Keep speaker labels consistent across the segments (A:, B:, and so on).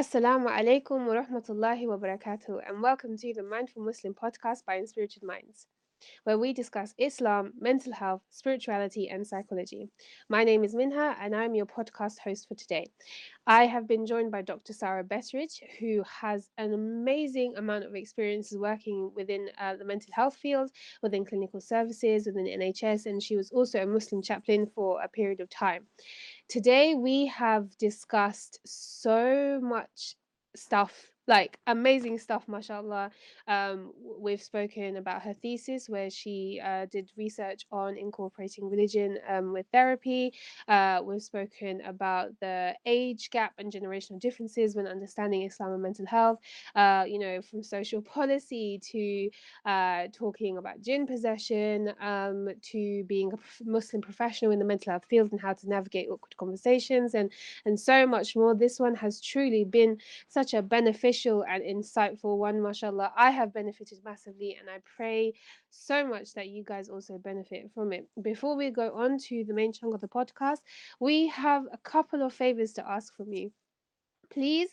A: Assalamu alaikum wa rahmatullahi wa barakatuh, and welcome to the Mindful Muslim podcast by Inspirited Minds, where we discuss Islam, mental health, spirituality, and psychology. My name is Meanha, and I'm your podcast host for today. I have been joined by Dr. Sara Betteridge, who has an amazing amount of experience working within uh, the mental health field, within clinical services, within NHS, and she was also a Muslim chaplain for a period of time. Today, we have discussed so much stuff like amazing stuff mashallah. Um, we've spoken about her thesis where she uh, did research on incorporating religion um, with therapy. Uh, we've spoken about the age gap and generational differences when understanding islam and mental health. Uh, you know from social policy to uh, talking about jinn possession um, to being a muslim professional in the mental health field and how to navigate awkward conversations and and so much more. This one has truly been such a beneficial beneficial and insightful one, mashallah. I have benefited massively and I pray so much that you guys also benefit from it. Before we go on to the main chunk of the podcast, we have a couple of favors to ask from you. Please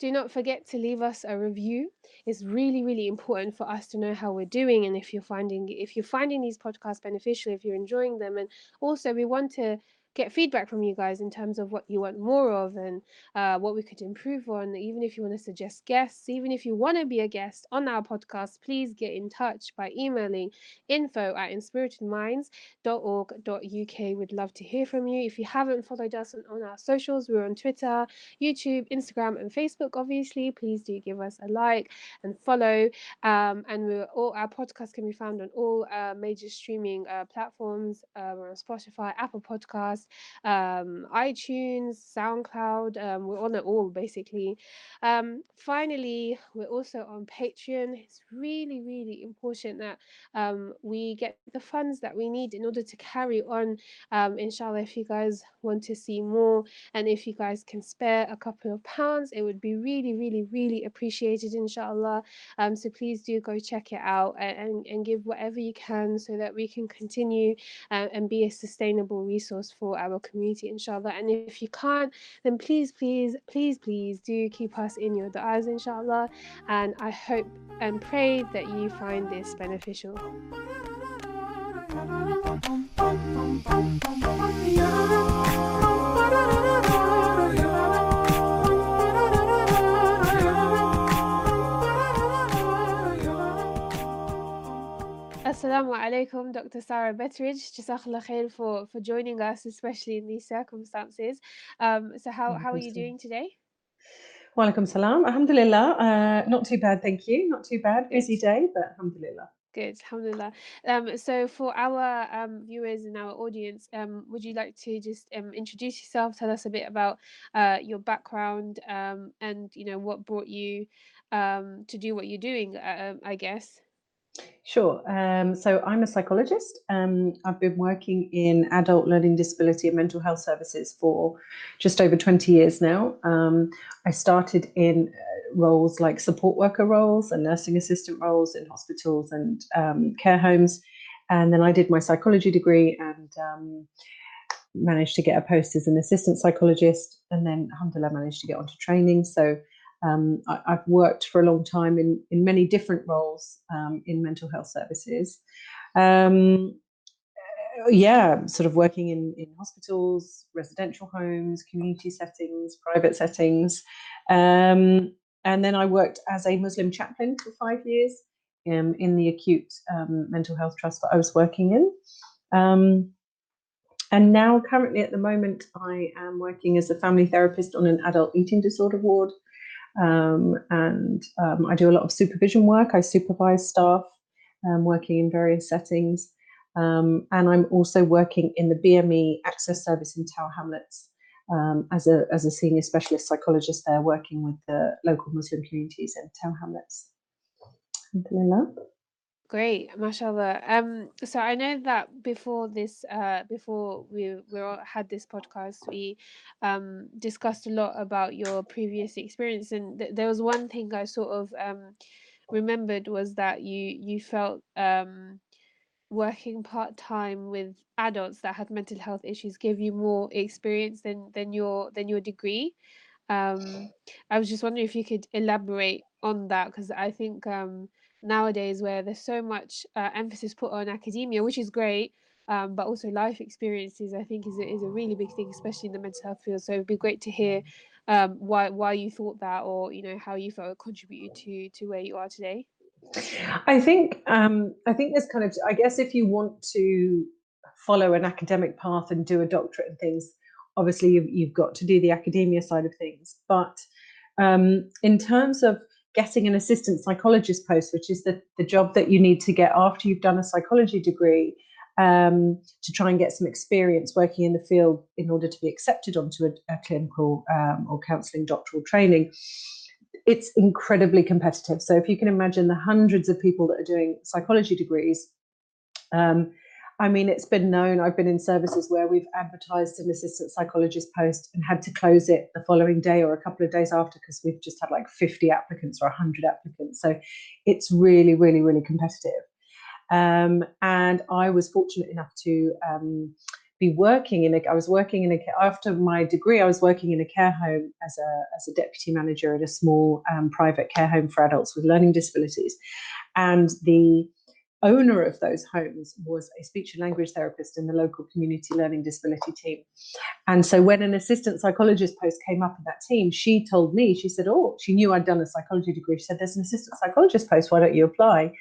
A: do not forget to leave us a review. It's really, really important for us to know how we're doing and if you're finding if you're finding these podcasts beneficial, if you're enjoying them. And also we want to get feedback from you guys in terms of what you want more of and uh, what we could improve on. Even if you want to suggest guests, even if you want to be a guest on our podcast, please get in touch by emailing info at inspiritedminds.org.uk. We'd love to hear from you. If you haven't followed us on, on our socials, we're on Twitter, YouTube, Instagram, and Facebook, obviously. Please do give us a like and follow. Um, and we're all our podcast can be found on all uh, major streaming uh, platforms. Uh, we're on Spotify, Apple Podcasts um, iTunes, SoundCloud. Um, we're on it all basically. Um, finally, we're also on Patreon. It's really, really important that um, we get the funds that we need in order to carry on. Um, inshallah, if you guys want to see more and if you guys can spare a couple of pounds, it would be really, really, really appreciated, inshallah. Um, so please do go check it out and, and give whatever you can so that we can continue uh, and be a sustainable resource for our community, inshallah. And if you can't, then please, please, please, please do keep us in your du'as, inshallah. And I hope and pray that you find this beneficial. Assalamu alaikum, Dr. Sara Betteridge. Jazakallah khair for, for joining us, especially in these circumstances. Um, so, how, how are you doing today?
B: Walaikum salam. Alhamdulillah. Uh, not too bad, thank you. Not too bad. Busy day, but alhamdulillah.
A: Good, alhamdulillah. Um, so, for our um, viewers and our audience, um, would you like to just um, introduce yourself? Tell us a bit about uh, your background um, and you know what brought you um, to do what you're doing. Uh, I guess.
B: Sure. Um, so I'm a psychologist. Um, I've been working in adult learning disability and mental health services for just over 20 years now. Um, I started in uh, roles like support worker roles and nursing assistant roles in hospitals and um, care homes. And then I did my psychology degree and um, managed to get a post as an assistant psychologist. And then, alhamdulillah, managed to get onto training. So um, I, have worked for a long time in, in many different roles um, in mental health services. Um, yeah, sort of working in, in hospitals, residential homes, community settings, private settings. Um, and then I worked as a Muslim chaplain for five years um, in the acute um, mental health trust that I was working in. and now, currently, at the moment, I am working as a family therapist on an adult eating disorder ward um, and um, I do a lot of supervision work. I supervise staff um, working in various settings. Um, and I'm also working in the BME Access Service in Tower Hamlets um, as, a, as a senior specialist psychologist there, working with the local Muslim communities in Tower Hamlets.
A: Great, mashallah. Um, so I know that before this, uh, before we we all had this podcast, we um discussed a lot about your previous experience, and th- there was one thing I sort of um remembered was that you you felt um working part time with adults that had mental health issues gave you more experience than than your than your degree. Um, I was just wondering if you could elaborate on that because I think um, nowadays where there's so much uh, emphasis put on academia, which is great, um, but also life experiences, I think is a, is a really big thing, especially in the mental health field. So it'd be great to hear um, why why you thought that, or you know how you felt it contributed to to where you are today.
B: I think um, I think there's kind of I guess if you want to follow an academic path and do a doctorate and things, obviously you've, you've got to do the academia side of things. But um, in terms of getting an assistant psychologist post, which is the, the job that you need to get after you've done a psychology degree, um, to try and get some experience working in the field in order to be accepted onto a, a clinical um, or counselling doctoral training. It's incredibly competitive. So if you can imagine the hundreds of people that are doing psychology degrees, um, I mean, it's been known. I've been in services where we've advertised an assistant psychologist post and had to close it the following day or a couple of days after because we've just had like 50 applicants or 100 applicants. So it's really, really, really competitive. Um, and I was fortunate enough to um, be working in a. I was working in a after my degree. I was working in a care home as a as a deputy manager at a small um, private care home for adults with learning disabilities, and the owner of those homes was a speech and language therapist in the local community learning disability team. And so when an assistant psychologist post came up in that team, she told me, she said, Oh, she knew I'd done a psychology degree. She said, There's an assistant psychologist post, why don't you apply?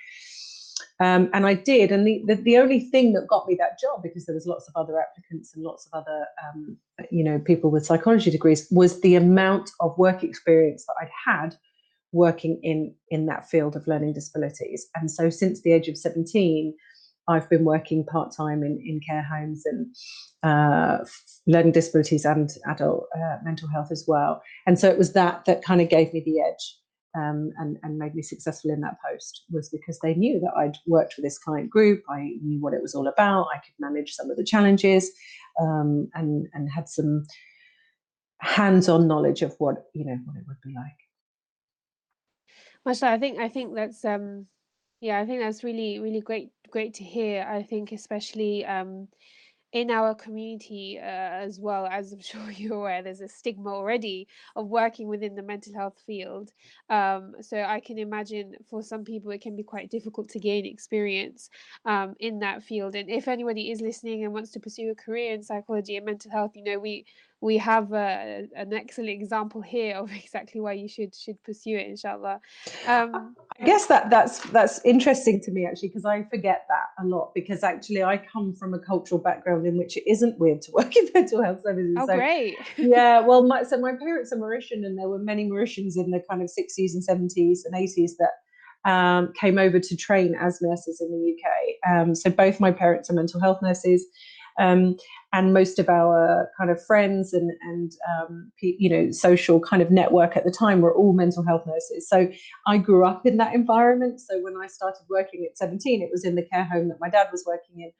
B: Um, and I did. And the, the, the, only thing that got me that job, because there was lots of other applicants and lots of other, um, you know, people with psychology degrees, was the amount of work experience that I'd had working in in that field of learning disabilities. And so since the age of 17, I've been working part time in, in care homes and uh, learning disabilities and adult uh, mental health as well. And so it was that that kind of gave me the edge um, and, and made me successful in that post was because they knew that I'd worked with this client group. I knew what it was all about. I could manage some of the challenges um, and, and had some hands-on knowledge of what, you know, what it would be like.
A: Mashallah, I think I think that's um yeah, I think that's really really great great to hear. I think especially um in our community uh, as well as i'm sure you're aware there's a stigma already of working within the mental health field um, so i can imagine for some people it can be quite difficult to gain experience um, in that field and if anybody is listening and wants to pursue a career in psychology and mental health you know we we have uh, an excellent example here of exactly why you should should pursue it inshallah um,
B: i guess that that's that's interesting to me actually because i forget that a lot because actually i come from a cultural background in which it isn't weird to work in mental health services
A: oh so, great
B: yeah well my, so my parents are mauritian and there were many mauritians in the kind of 60s and 70s and 80s that um, came over to train as nurses in the UK. Um, so both my parents are mental health nurses. Um, and most of our kind of friends and and um, you know social kind of network at the time were all mental health nurses. So I grew up in that environment. So when I started working at 17, it was in the care home that my dad was working in.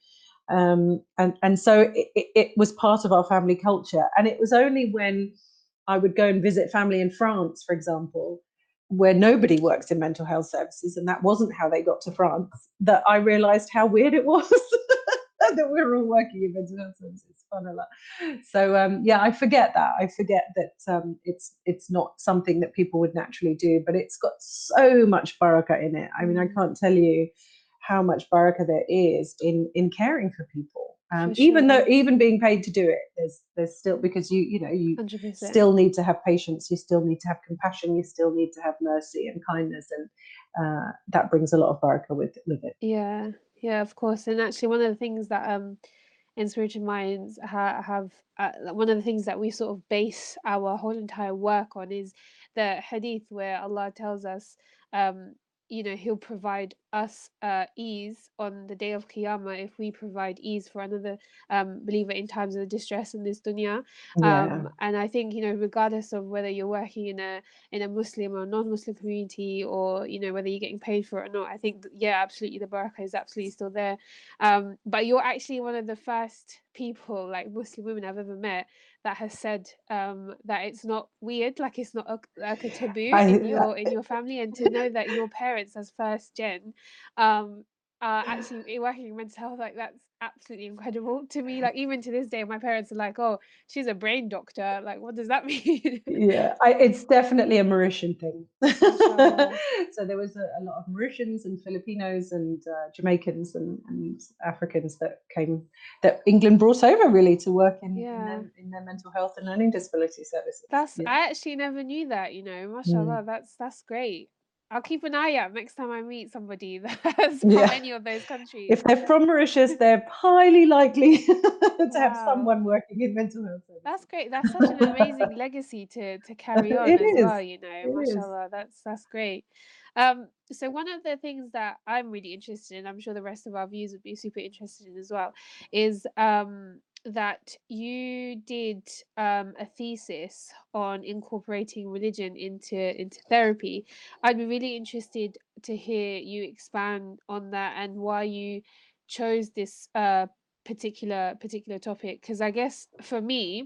B: Um, and and so it, it, was part of our family culture. And it was only when I would go and visit family in France, for example, where nobody works in mental health services, and that wasn't how they got to France, that I realised how weird it was. that we're all working in mental health services. It's fun a lot. So um, yeah, I forget that. I forget that um, it's it's not something that people would naturally do, but it's got so much baraka in it. I mean, I mm. can't tell you how much baraka there is in in caring for people. Um, for even though even being paid to do it, there's there's still because you you know you 100%. still need to have patience, you still need to have compassion, you still need to have mercy and kindness, and uh, that brings a lot of baraka with with it.
A: Yeah, yeah, of course. And actually, one of the things that um Inspirited Minds ha- have uh, one of the things that we sort of base our whole entire work on is the hadith where Allah tells us um you know he'll provide us uh, ease on the day of qiyamah if we provide ease for another um, believer in times of distress in this dunya yeah. um, and i think you know regardless of whether you're working in a in a muslim or non-muslim community or you know whether you're getting paid for it or not i think yeah absolutely the barakah is absolutely still there um, but you're actually one of the first people like muslim women i've ever met that has said um, that it's not weird, like it's not a, like a taboo I, in your in your family, and to know that your parents, as first gen, um, are actually working in mental health, like that's absolutely incredible to me. Like even to this day, my parents are like, "Oh, she's a brain doctor." Like, what does that mean?
B: yeah, I, it's definitely a Mauritian thing. so there was a, a, lot of Mauritians and Filipinos and uh, Jamaicans and, and, Africans that came that England brought over really to work in, yeah. in, their, in their, mental health and learning disability services.
A: That's yeah. I actually never knew that. You know, mashallah, mm. that's that's great. I'll keep an eye out next time I meet somebody that's from yeah. any of those countries.
B: If they're from Mauritius, they're highly likely to wow. have someone working in mental health.
A: That's great. That's such an amazing legacy to to carry on it as is. well. You know, it mashallah, is. that's that's great. Um, so one of the things that I'm really interested in, I'm sure the rest of our viewers would be super interested in as well, is um that you did um, a thesis on incorporating religion into into therapy. I'd be really interested to hear you expand on that and why you chose this uh, particular particular topic. Because I guess for me,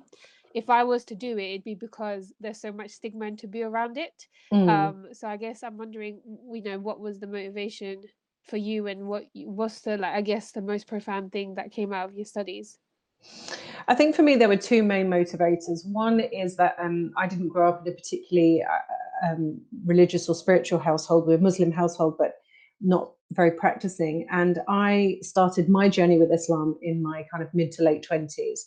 A: if I was to do it, it'd be because there's so much stigma and taboo around it. Mm. Um, so I guess I'm wondering, you know, what was the motivation for you, and what was the like, I guess, the most profound thing that came out of your studies.
B: I think for me, there were two main motivators. One is that um, I didn't grow up in a particularly uh, um, religious or spiritual household, we're a Muslim household, but not very practicing. And I started my journey with Islam in my kind of mid to late 20s.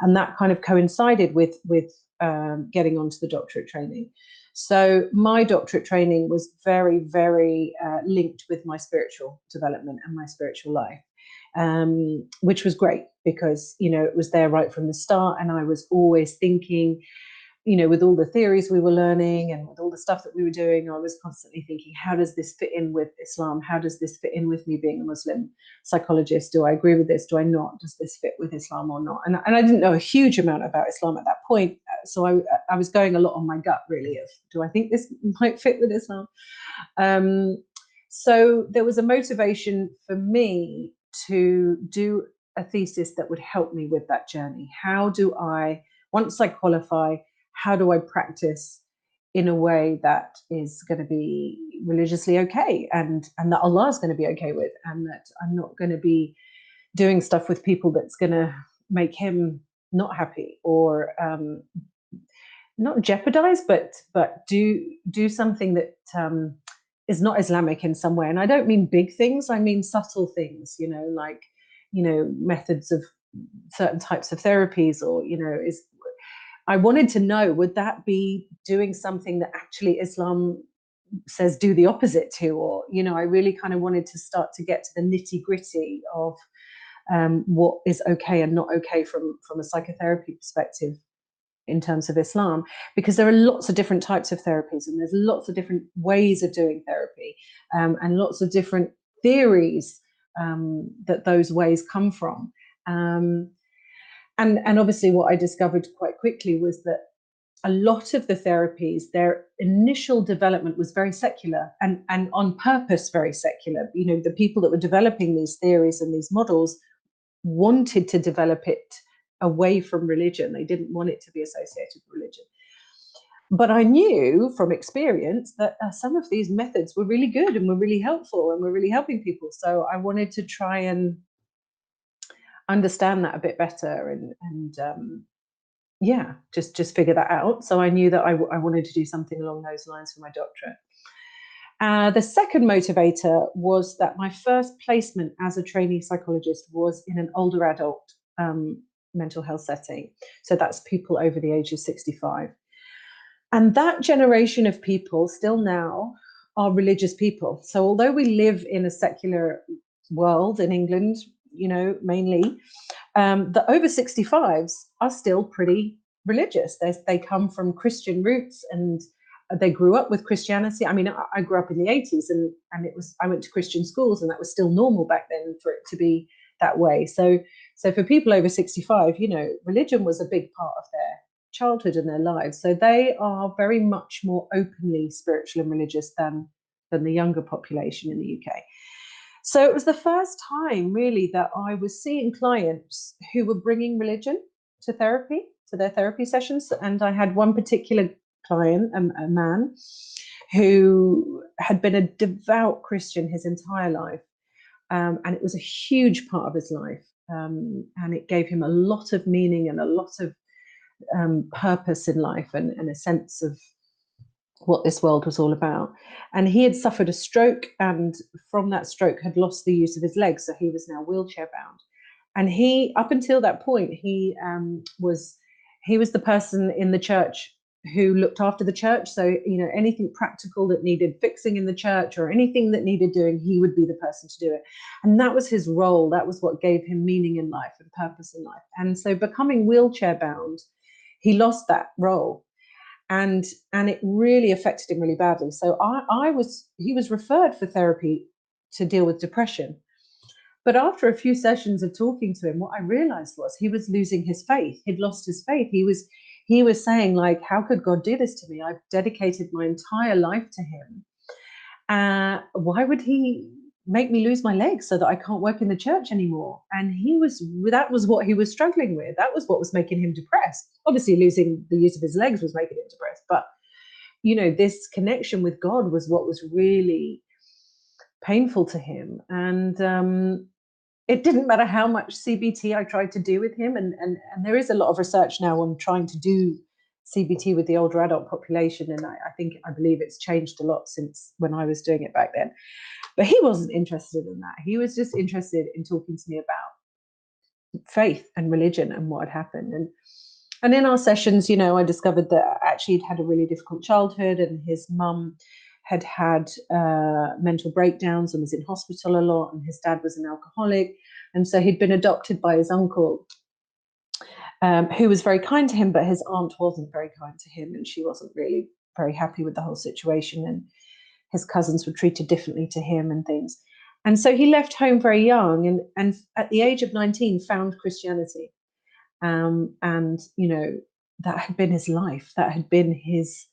B: And that kind of coincided with, with um, getting onto the doctorate training. So my doctorate training was very, very uh, linked with my spiritual development and my spiritual life um, which was great because you know it was there right from the start, and I was always thinking, you know, with all the theories we were learning and with all the stuff that we were doing, I was constantly thinking, how does this fit in with Islam? How does this fit in with me being a Muslim psychologist? Do I agree with this? Do I not? Does this fit with Islam or not? And, and I didn't know a huge amount about Islam at that point. Uh, so I, I was going a lot on my gut, really, of do I think this might fit with Islam? Um, so there was a motivation for me to do a thesis that would help me with that journey. How do I, once I qualify, how do I practice in a way that is going to be religiously okay and and that Allah is going to be okay with and that I'm not going to be doing stuff with people that's going to make him not happy or um, not jeopardize but but do do something that um, is not Islamic in some way. And I don't mean big things, I mean subtle things, you know, like, you know, methods of certain types of therapies or, you know, is I wanted to know would that be doing something that actually Islam says do the opposite to, or, you know, I really kind of wanted to start to get to the nitty gritty of um, what is okay and not okay from from a psychotherapy perspective in terms of Islam, because there are lots of different types of therapies and there's lots of different ways of doing therapy um, and lots of different theories um, that those ways come from. Um, and, and obviously, what I discovered quite quickly was that a lot of the therapies, their initial development was very secular and, and on purpose very secular. You know, the people that were developing these theories and these models wanted to develop it away from religion. They didn't want it to be associated with religion. But I knew from experience that uh, some of these methods were really good and were really helpful and were really helping people. So I wanted to try and understand that a bit better and and um, yeah, just just figure that out. So I knew that I, I wanted to do something along those lines for my doctorate. Uh, the second motivator was that my first placement as a trainee psychologist was in an older adult um, mental health setting. So that's people over the age of 65. And that generation of people still now are religious people. So although we live in a secular world in England, you know, mainly, um, the over 65s are still pretty religious. They, they come from Christian roots and they grew up with Christianity. I mean, I, I grew up in the 80s and, and it was, I went to Christian schools and that was still normal back then for it to be that way. So so for people over 65, you know, religion was a big part of their childhood and their lives. So they are very much more openly spiritual and religious than than the younger population in the UK. So it was the first time really that I was seeing clients who were bringing religion to therapy, to their therapy sessions. And I had one particular client, a, a man, who had been a devout Christian his entire life. Um, and it was a huge part of his life. Um, and it gave him a lot of meaning and a lot of um, purpose in life and, and a sense of what this world was all about. And he had suffered a stroke, and from that stroke, had lost the use of his legs, so he was now wheelchair bound. And he, up until that point, he um, was he was the person in the church who looked after the church. So, you know, anything practical that needed fixing in the church or anything that needed doing, he would be the person to do it. And that was his role. That was what gave him meaning in life and purpose in life. And so, becoming wheelchair bound, he lost that role. And and it really affected him really badly. So I, I was he was referred for therapy to deal with depression. But after a few sessions of talking to him, what I realized was he was losing his faith. He'd lost his faith. He was he was saying like how could god do this to me? I've dedicated my entire life to him. Uh, why would he make me lose my legs so that i can't work in the church anymore? And he was that was what he was struggling with. That was what was making him depressed. Obviously losing the use of his legs was making him depressed but you know this connection with god was what was really painful to him. And um it didn't matter how much CBT I tried to do with him, and, and, and there is a lot of research now on trying to do CBT with the older adult population, and I, I think I believe it's changed a lot since when I was doing it back then. But he wasn't interested in that. He was just interested in talking to me about faith and religion and what had happened. And and in our sessions, you know, I discovered that actually he'd had a really difficult childhood, and his mum had had uh, mental breakdowns and was in hospital a lot, and his dad was an alcoholic. And so he'd been adopted by his uncle, um, who was very kind to him, but his aunt wasn't very kind to him, and she wasn't really very happy with the whole situation. And his cousins were treated differently to him and things. And so he left home very young, and, and at the age of 19, found Christianity. Um, and, you know, that had been his life, that had been his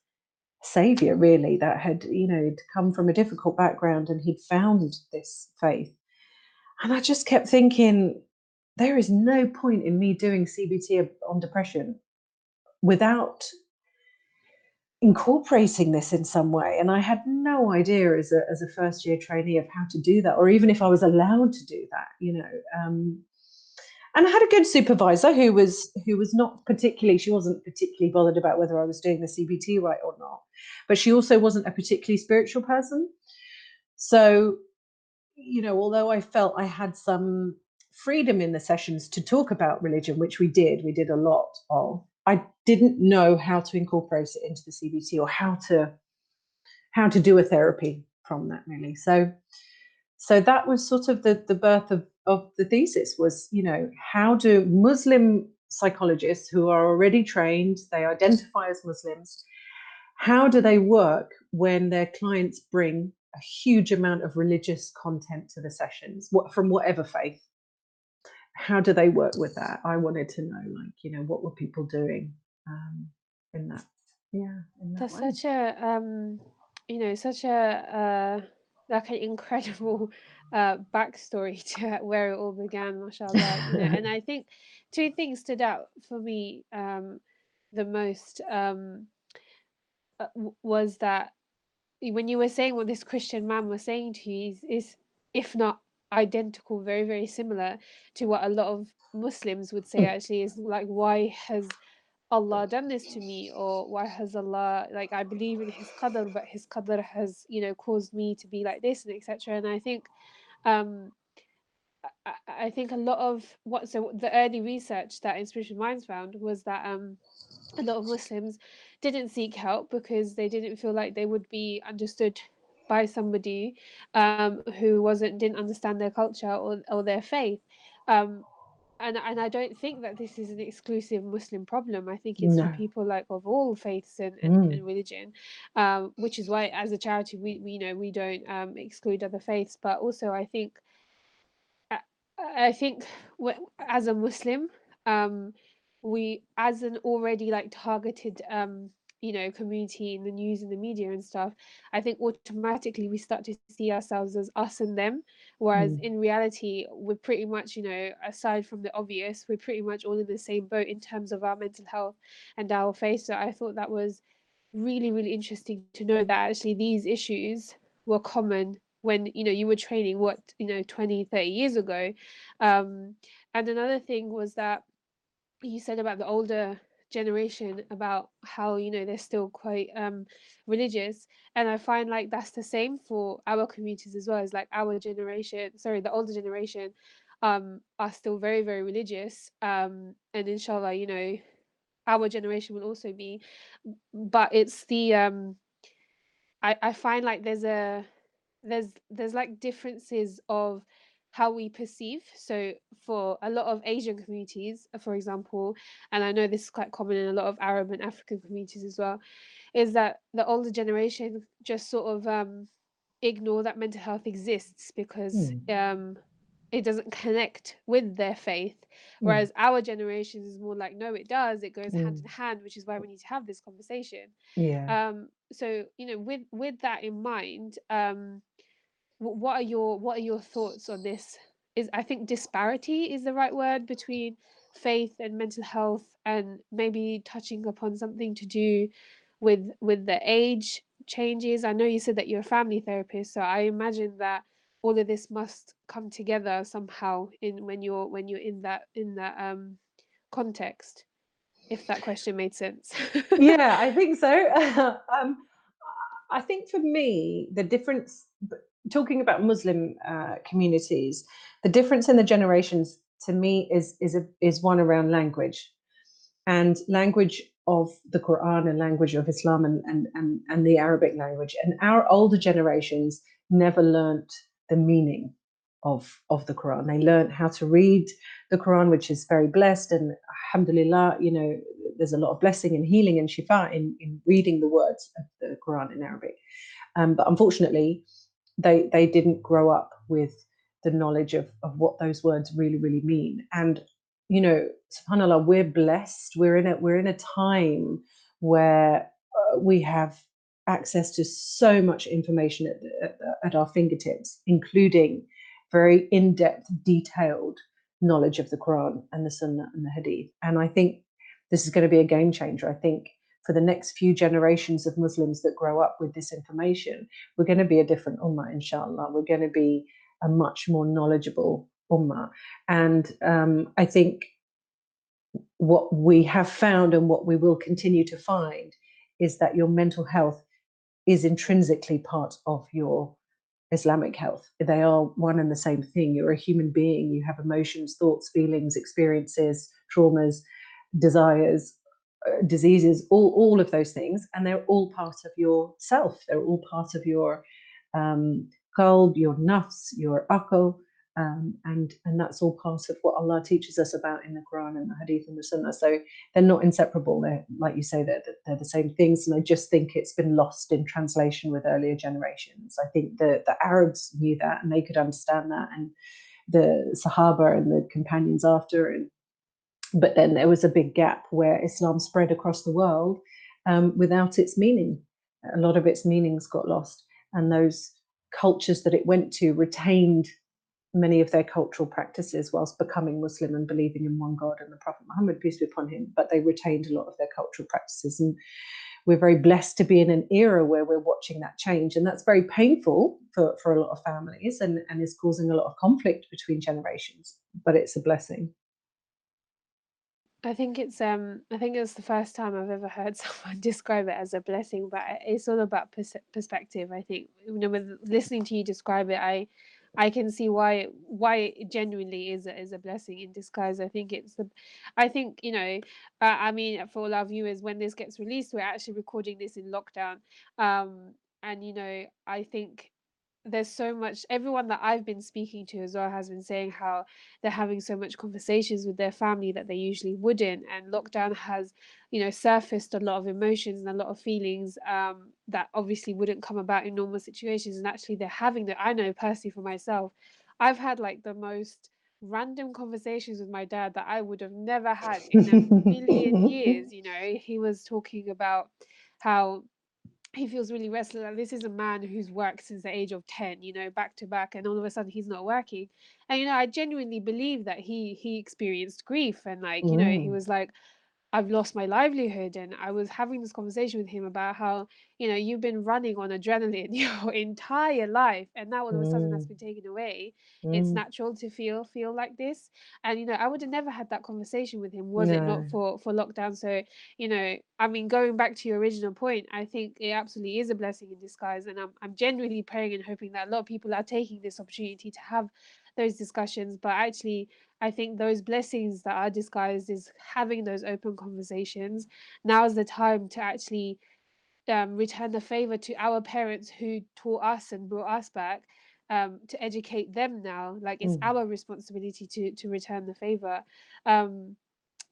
B: savior really that had you know come from a difficult background and he'd found this faith. And i just kept thinking there is no point in me doing cbt on depression without incorporating this in some way. And i had no idea as a, as a first year trainee of how to do that or even if i was allowed to do that you know um, and I had a good supervisor who was who was not particularly she wasn't particularly bothered about whether I was doing the CBT right or not, but she also wasn't a particularly spiritual person. So, you know, although I felt I had some freedom in the sessions to talk about religion, which we did, we did a lot of. I didn't know how to incorporate it into the CBT or how to how to do a therapy from that really. So so that was sort of the the birth of of the thesis was you know how do muslim psychologists who are already trained they identify as muslims how do they work when their clients bring a huge amount of religious content to the sessions what from whatever faith? How do they work with that? I wanted to know like you know what were people doing um in that yeah in that
A: That's
B: way.
A: such a um, you know, such a uh, like an incredible uh backstory to where it all began, mashallah. You know, and I think two things stood out for me um the most um uh, was that when you were saying what this Christian man was saying to you is, is if not identical, very, very similar to what a lot of Muslims would say actually is like why has Allah done this to me or why has Allah like I believe in his qadr but his qadr has you know caused me to be like this and etc and I think um I, I think a lot of what so the early research that Inspirited Minds found was that um a lot of Muslims didn't seek help because they didn't feel like they would be understood by somebody um, who wasn't didn't understand their culture or, or their faith. Um, and and I don't think that this is an exclusive Muslim problem. I think it's for people like of all faiths and, and,
B: mm,
A: and religion, um, which is why as a charity we, we you know we don't um, exclude other faiths. But also I think I, I think as a Muslim, um, we as an already like targeted um you know community in the news and the media and stuff i think automatically we start to see ourselves as us and them. Whereas
B: mm,
A: in reality we're pretty much you know aside from the obvious we're pretty much all in the same boat in terms of our mental health and our face so i thought that was really really interesting to know that actually these issues were common when you know you were training what you know 20 30 years ago. Um and another thing was that you said about the older generation about how you know they're still quite um religious and i find like that's the same for our communities as well as like our generation sorry the older generation um are still very very religious um and inshallah you know our generation will also be but it's the um i i find like there's a there's there's like differences of how we perceive so for a lot of asian communities for example and i know this is quite common in a lot of arab and african communities as well is that the older generation just sort of um ignore that mental health exists because
B: Mm,
A: um it doesn't connect with their faith
B: mm,
A: whereas our generation is more like no it does it goes hand
B: mm.
A: in hand which is why we need to have this conversation
B: Yeah.
A: um so you know with with that in mind um what are your what are your thoughts on this? Is i think disparity is the right word between faith and mental health and maybe touching upon something to do with with the age changes. I know you said that you're a family therapist so i imagine that all of this must come together somehow in when you're when you're in that in that um context if that question made sense.
B: Yeah, I think so. um, I think for me, the difference, talking about Muslim uh, communities, the difference in the generations to me is is a, is one around language and language of the Quran and language of Islam and, and, and, and the Arabic language. And our older generations never learnt the meaning of, of the Quran. They learnt how to read the Quran, which is very blessed. And alhamdulillah, you know, there's a lot of blessing and healing and shifa in, in reading the words of the Quran in Arabic. Um, but unfortunately, they they didn't grow up with the knowledge of, of what those words really, really mean. And you know, subhanallah, we're blessed. We're in a we're in a time where uh, we have access to so much information at, at, at our fingertips, including very in-depth, detailed knowledge of the Quran and the Sunnah and the Hadith. And I think this is going to be a game changer. I think for the next few generations of Muslims that grow up with this information, we're going to be a different ummah, inshallah. We're going to be a much more knowledgeable ummah. And um, I think what we have found and what we will continue to find is that your mental health is intrinsically part of your Islamic health. They are one and the same thing. You're a human being, you have emotions, thoughts, feelings, experiences, traumas, desires, diseases, all, all of those things, and they're all part of your self. They're all part of your um, qalb, your nafs, your akal, um, and and that's all part of what Allah teaches us about in the Quran and the Hadith and the Sunnah. So they're not inseparable. They're like you say, they're they're the same things. And I just think it's been lost in translation with earlier generations. I think the the Arabs knew that and they could understand that, and the Sahaba and the companions after. And but then there was a big gap where Islam spread across the world um, without its meaning. A lot of its meanings got lost, and those cultures that it went to retained many of their cultural practices whilst becoming Muslim and believing in one God and the Prophet Muhammad, peace be upon him, but they retained a lot of their cultural practices. And we're very blessed to be in an era where we're watching that change. And that's very painful for, for a lot of families and, and is causing a lot of conflict between generations, but it's a blessing.
A: I think it's um I think it's the first time I've ever heard someone describe it as a blessing, but it's all about pers- perspective. I think you know, with listening to you describe it, I I can see why why it genuinely is a, is a blessing in disguise. I think it's the, I think you know, uh, I mean, for all our viewers, when this gets released, we're actually recording this in lockdown, um, and you know, I think there's so much everyone that I've been speaking to as well has been saying how they're having so much conversations with their family that they usually wouldn't and lockdown has you know surfaced a lot of emotions and a lot of feelings um, that obviously wouldn't come about in normal situations and actually they're having that I know personally for myself I've had like the most random conversations with my dad that I would have never had in a million years you know? He was talking about how he feels really restless. Like this is a man who's worked since the age of 10, you know, back to back, and all of a sudden he's not working. And you know, I genuinely believe that he he experienced grief and like, you know, he
B: Mm,
A: was like, I've lost my livelihood. And I was having this conversation with him about how, you know, you've been running on adrenaline your entire life, and now all of a sudden that's been taken away. It's
B: mm,
A: natural to feel feel like this. And you know, I would have never had that conversation with him was it not for for lockdown. So, you know, I mean, going back to your original point, I think it absolutely is a blessing in disguise. And I'm I'm genuinely praying and hoping that a lot of people are taking this opportunity to have those discussions. But actually I think those blessings that are disguised is having those open conversations. Now is the time to actually um, return the favor to our parents who taught us and brought us back. Um, to educate them now, like it's
B: Mm.
A: our responsibility to to return the favor. Um,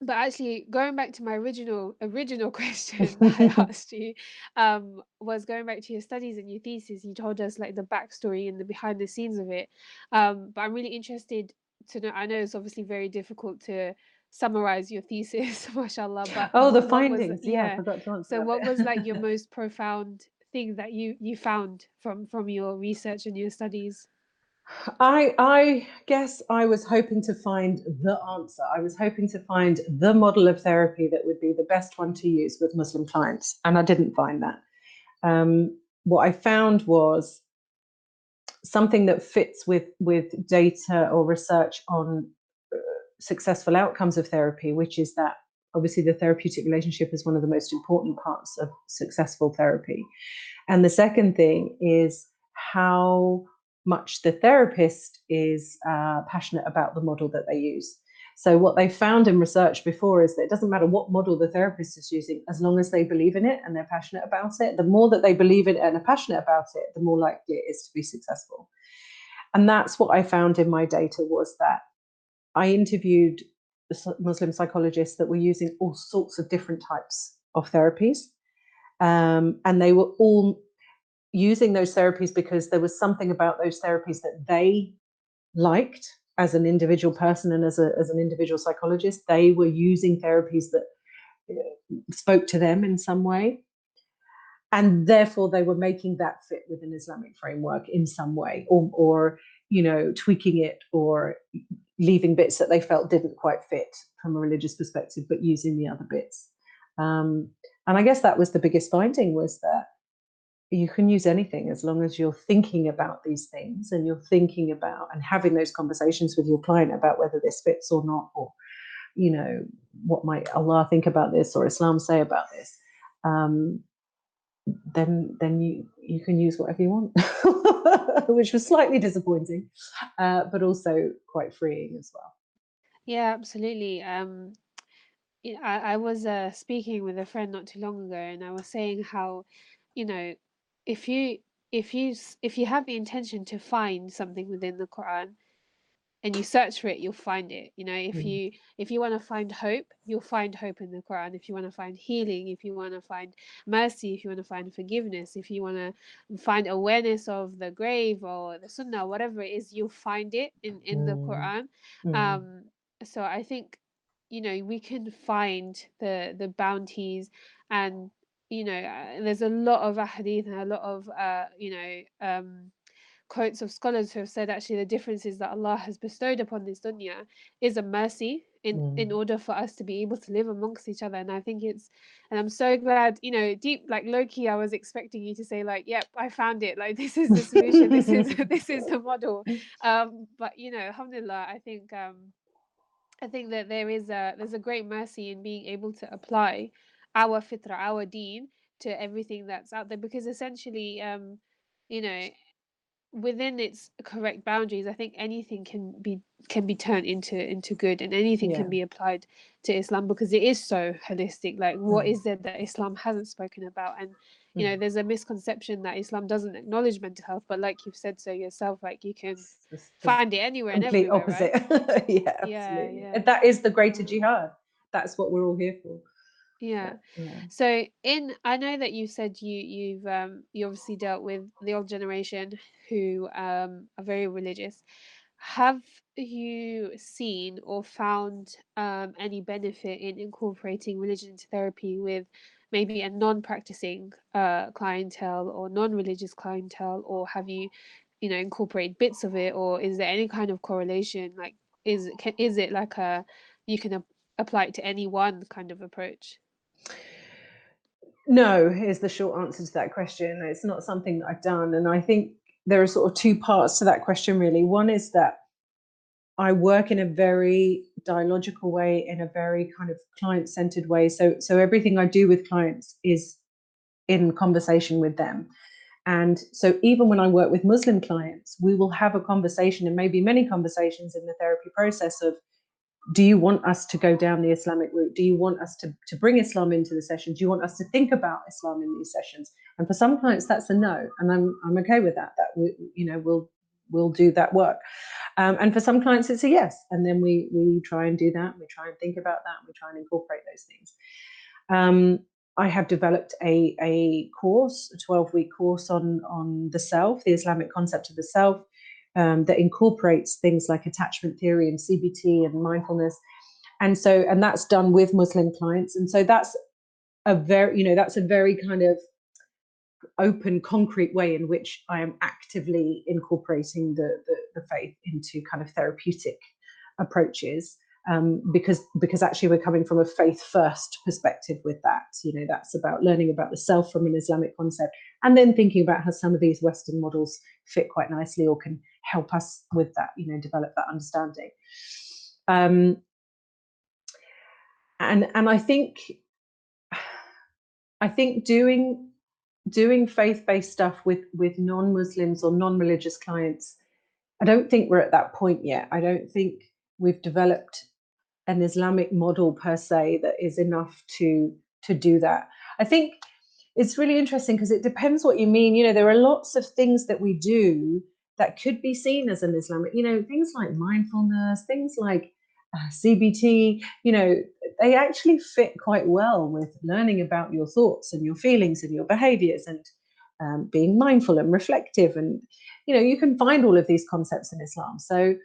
A: but actually, going back to my original original question that I asked you, um, was going back to your studies and your thesis. You told us like the backstory and the behind the scenes of it. Um, but I'm really interested to know. I know it's obviously very difficult to summarize your thesis, mashallah. But
B: Oh, the
A: what was
B: findings. Yeah, I
A: yeah?
B: forgot to answer
A: So what was like your most profound thing that you you found from from your research and your studies?
B: I I guess I was hoping to find the answer. I was hoping to find the model of therapy that would be the best one to use with Muslim clients, and I didn't find that. Um, what I found was something that fits with with data or research on uh, successful outcomes of therapy, which is that obviously the therapeutic relationship is one of the most important parts of successful therapy. And the second thing is how much the therapist is uh, passionate about the model that they use. So, what they found in research before is that it doesn't matter what model the therapist is using, as long as they believe in it and they're passionate about it, the more that they believe in it and are passionate about it, the more likely it is to be successful. And that's what I found in my data was that I interviewed Muslim psychologists that were using all sorts of different types of therapies. Um, and they were all using those therapies because there was something about those therapies that they liked as an individual person and as, a, as an individual psychologist. They were using therapies that spoke to them in some way. And therefore, they were making that fit with an Islamic framework in some way, or, or you know, tweaking it, or leaving bits that they felt didn't quite fit from a religious perspective, but using the other bits. Um, and I guess that was the biggest finding was that you can use anything as long as you're thinking about these things and you're thinking about and having those conversations with your client about whether this fits or not or you know what might allah think about this or islam say about this um, then then you you can use whatever you want which was slightly disappointing uh, but also quite freeing as well
A: Yeah, absolutely. Um, I, I was uh, speaking with a friend not too long ago, and I was saying how, you know, if you if you if you have the intention to find something within the Quran and you search for it, you'll find it. You know, if
B: mm,
A: you if you want to find hope, you'll find hope in the Quran. If you want to find healing, if you want to find mercy, if you want to find forgiveness, if you want to find awareness of the grave or the Sunnah, whatever it is, you'll find it in in the
B: mm,
A: Quran.
B: mm,
A: Um, so I think you know we can find the the bounties and you know uh, there's a lot of ahadith and a lot of uh you know um quotes of scholars who have said actually the differences that Allah has bestowed upon this dunya is a mercy in in
B: mm.
A: order for us to be able to live amongst each other. And I think it's and I'm so glad you know deep like low key I was expecting you to say like yep I found it. Like this is the solution. This is this is the model. Um but you know alhamdulillah I think um I think that there is a there's a great mercy in being able to apply our fitra, our deen to everything that's out there because essentially, um, you know, within its correct boundaries, I think anything can be can be turned into into good and anything can be applied to Islam because it is so holistic. Like what
B: mm,
A: is there that Islam hasn't spoken about? And you know,
B: mm.
A: there's a misconception that Islam doesn't acknowledge mental health, but like you've said so yourself, like you can find it anywhere and everywhere, right?
B: opposite. yeah,
A: Yeah, yeah.
B: And that is the greater jihad. That's what we're all here for.
A: Yeah.
B: Yeah.
A: So in I know that you said you you've um you obviously dealt with the old generation who um are very religious. Have you seen or found um any benefit in incorporating religion into therapy with maybe a non-practicing uh clientele or non-religious clientele or have you you know incorporated bits of it or is there any kind of correlation like is can, is it like a you can apply it to any one kind of approach?
B: No, is the short answer to that question. It's not something that I've done. And I think there are sort of two parts to that question, really. One is that I work in a very dialogical way, in a very kind of client-centered way. So, so everything I do with clients is in conversation with them. And so even when I work with Muslim clients, we will have a conversation and maybe many conversations in the therapy process of do you want us to go down the Islamic route? Do you want us to, to bring Islam into the session? Do you want us to think about Islam in these sessions? And for some clients, that's a no, and I'm I'm okay with that. That we, you know, we'll we'll do that work. Um, and for some clients, it's a yes, and then we we try and do that. We try and think about that. We try and incorporate those things. Um, I have developed a a course, a 12 week course on on the self, the Islamic concept of the self um, that incorporates things like attachment theory and CBT and mindfulness. And so, and that's done with Muslim clients. And so that's a very, you know, that's a very kind of open, concrete way in which I am actively incorporating the, the, the faith into kind of therapeutic approaches um, because because actually we're coming from a faith first perspective with that you know that's about learning about the self from an islamic concept and then thinking about how some of these western models fit quite nicely or can help us with that you know develop that understanding um, and and i think i think doing doing faith-based stuff with with non-muslims or non-religious clients i don't think we're at that point yet i don't think we've developed an Islamic model per se that is enough to to do that. I think it's really interesting because it depends what you mean. You know, there are lots of things that we do that could be seen as an Islamic. You know, things like mindfulness, things like uh, CBT. You know, they actually fit quite well with learning about your thoughts and your feelings and your behaviors and um, being mindful and reflective. And you know, you can find all of these concepts in Islam. So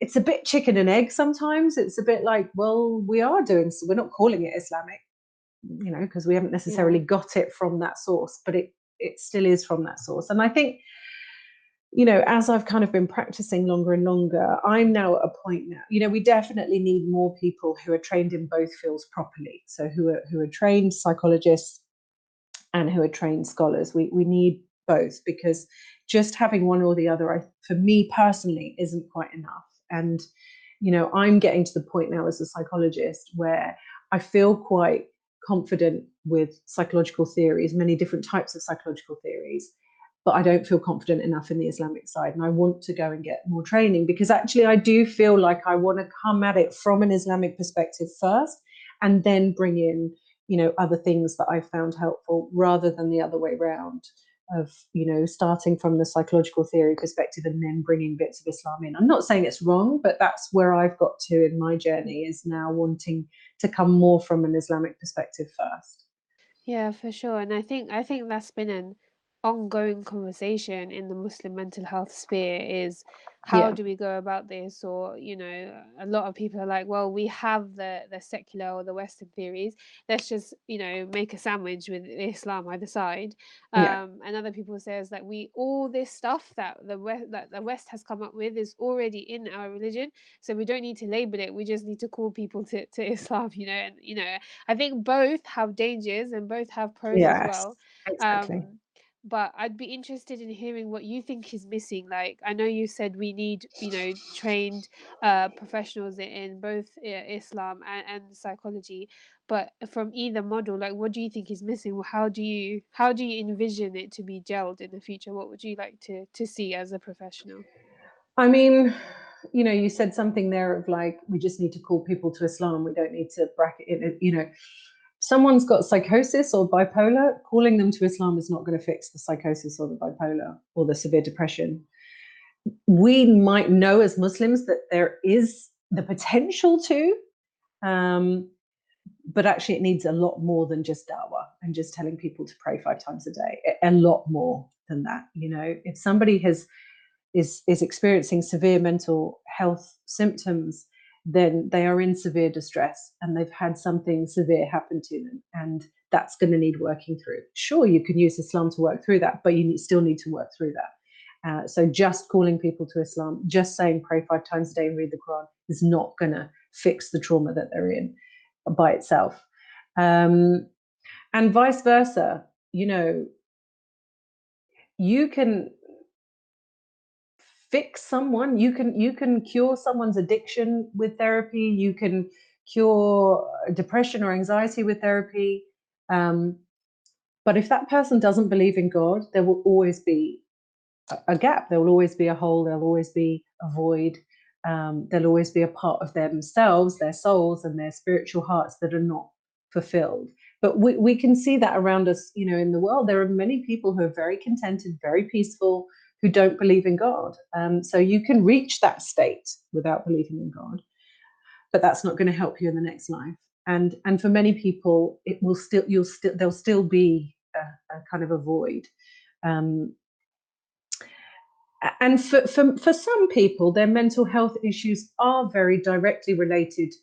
B: it's a bit chicken and egg sometimes. It's a bit like, well, we are doing, so we're not calling it Islamic, you know, because we haven't necessarily yeah. got it from that source, but it it still is from that source. And I think, you know, as I've kind of been practicing longer and longer, I'm now at a point now, you know, we definitely need more people who are trained in both fields properly. So who are who are trained psychologists and who are trained scholars. We we need both because just having one or the other, I, for me personally, isn't quite enough. And, you know, I'm getting to the point now as a psychologist where I feel quite confident with psychological theories, many different types of psychological theories, but I don't feel confident enough in the Islamic side. And I want to go and get more training because actually I do feel like I want to come at it from an Islamic perspective first and then bring in, you know, other things that I've found helpful rather than the other way around of you know starting from the psychological theory perspective and then bringing bits of islam in i'm not saying it's wrong but that's where i've got to in my journey is now wanting to come more from an islamic perspective first
A: yeah for sure and i think i think that's been an ongoing conversation in the muslim mental health sphere is how yeah. do we go about this or you know a lot of people are like well we have the the secular or the western theories let's just you know make a sandwich with islam either side um yeah. and other people says that we all this stuff that the west that the west has come up with is already in our religion so we don't need to label it we just need to call people to, to islam you know and you know i think both have dangers and both have pros yes, as well
B: exactly. Um,
A: but I'd be interested in hearing what you think is missing. Like, I know you said we need, you know, trained uh, professionals in both Islam and, and psychology, but from either model, like, what do you think is missing? How do you how do you envision it to be gelled in the future? What would you like to to see as a professional?
B: I mean, you know, you said something there of like, we just need to call people to Islam. We don't need to bracket it, you know someone's got psychosis or bipolar, calling them to Islam is not going to fix the psychosis or the bipolar or the severe depression. We might know as Muslims that there is the potential to, um, but actually it needs a lot more than just dawah and just telling people to pray five times a day. A lot more than that. You know, if somebody has is is experiencing severe mental health symptoms then they are in severe distress and they've had something severe happen to them and that's going to need working through sure you can use islam to work through that but you still need to work through that uh, so just calling people to islam just saying pray five times a day and read the quran is not going to fix the trauma that they're in by itself. Um, and vice versa, you know, you can fix someone. You can you can cure someone's addiction with therapy. You can cure depression or anxiety with therapy. Um, but if that person doesn't believe in god there will always be a, gap. There will always be a hole. There'll always be a void. Um, there'll always be a part of themselves their souls and their spiritual hearts that are not fulfilled. But we, we can see that around us you know in the world. There are many people who are very contented very peaceful who don't believe in God. Um, so you can reach that state without believing in God, but that's not going to help you in the next life. And and for many people, it will still you'll still there'll still be a, a kind of a void. Um, and for, for for some people, their mental health issues are very directly related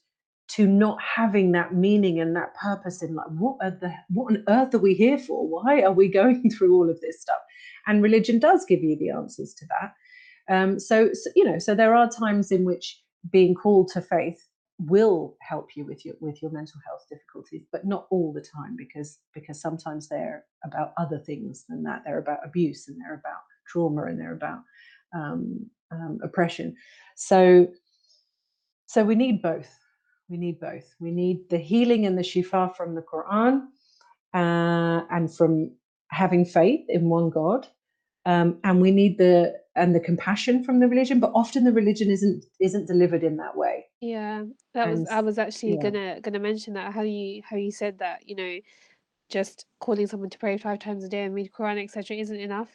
B: to not having that meaning and that purpose in like what are the what on earth are we here for why are we going through all of this stuff and religion does give you the answers to that. Um, so, so you know so there are times in which being called to faith will help you with your with your mental health difficulties but not all the time because because sometimes they're about other things than that. They're about abuse and they're about trauma and they're about um, um, oppression. So so we need both. We need both. We need the healing and the shifa from the quran uh, and from having faith in one God, um, and we need the and the compassion from the religion. But often the religion isn't isn't delivered in that way.
A: Yeah, that was I was actually
B: yeah,
A: gonna gonna mention that how you how you said that, you know, just calling someone to pray five times a day and read Quran, etc., isn't enough.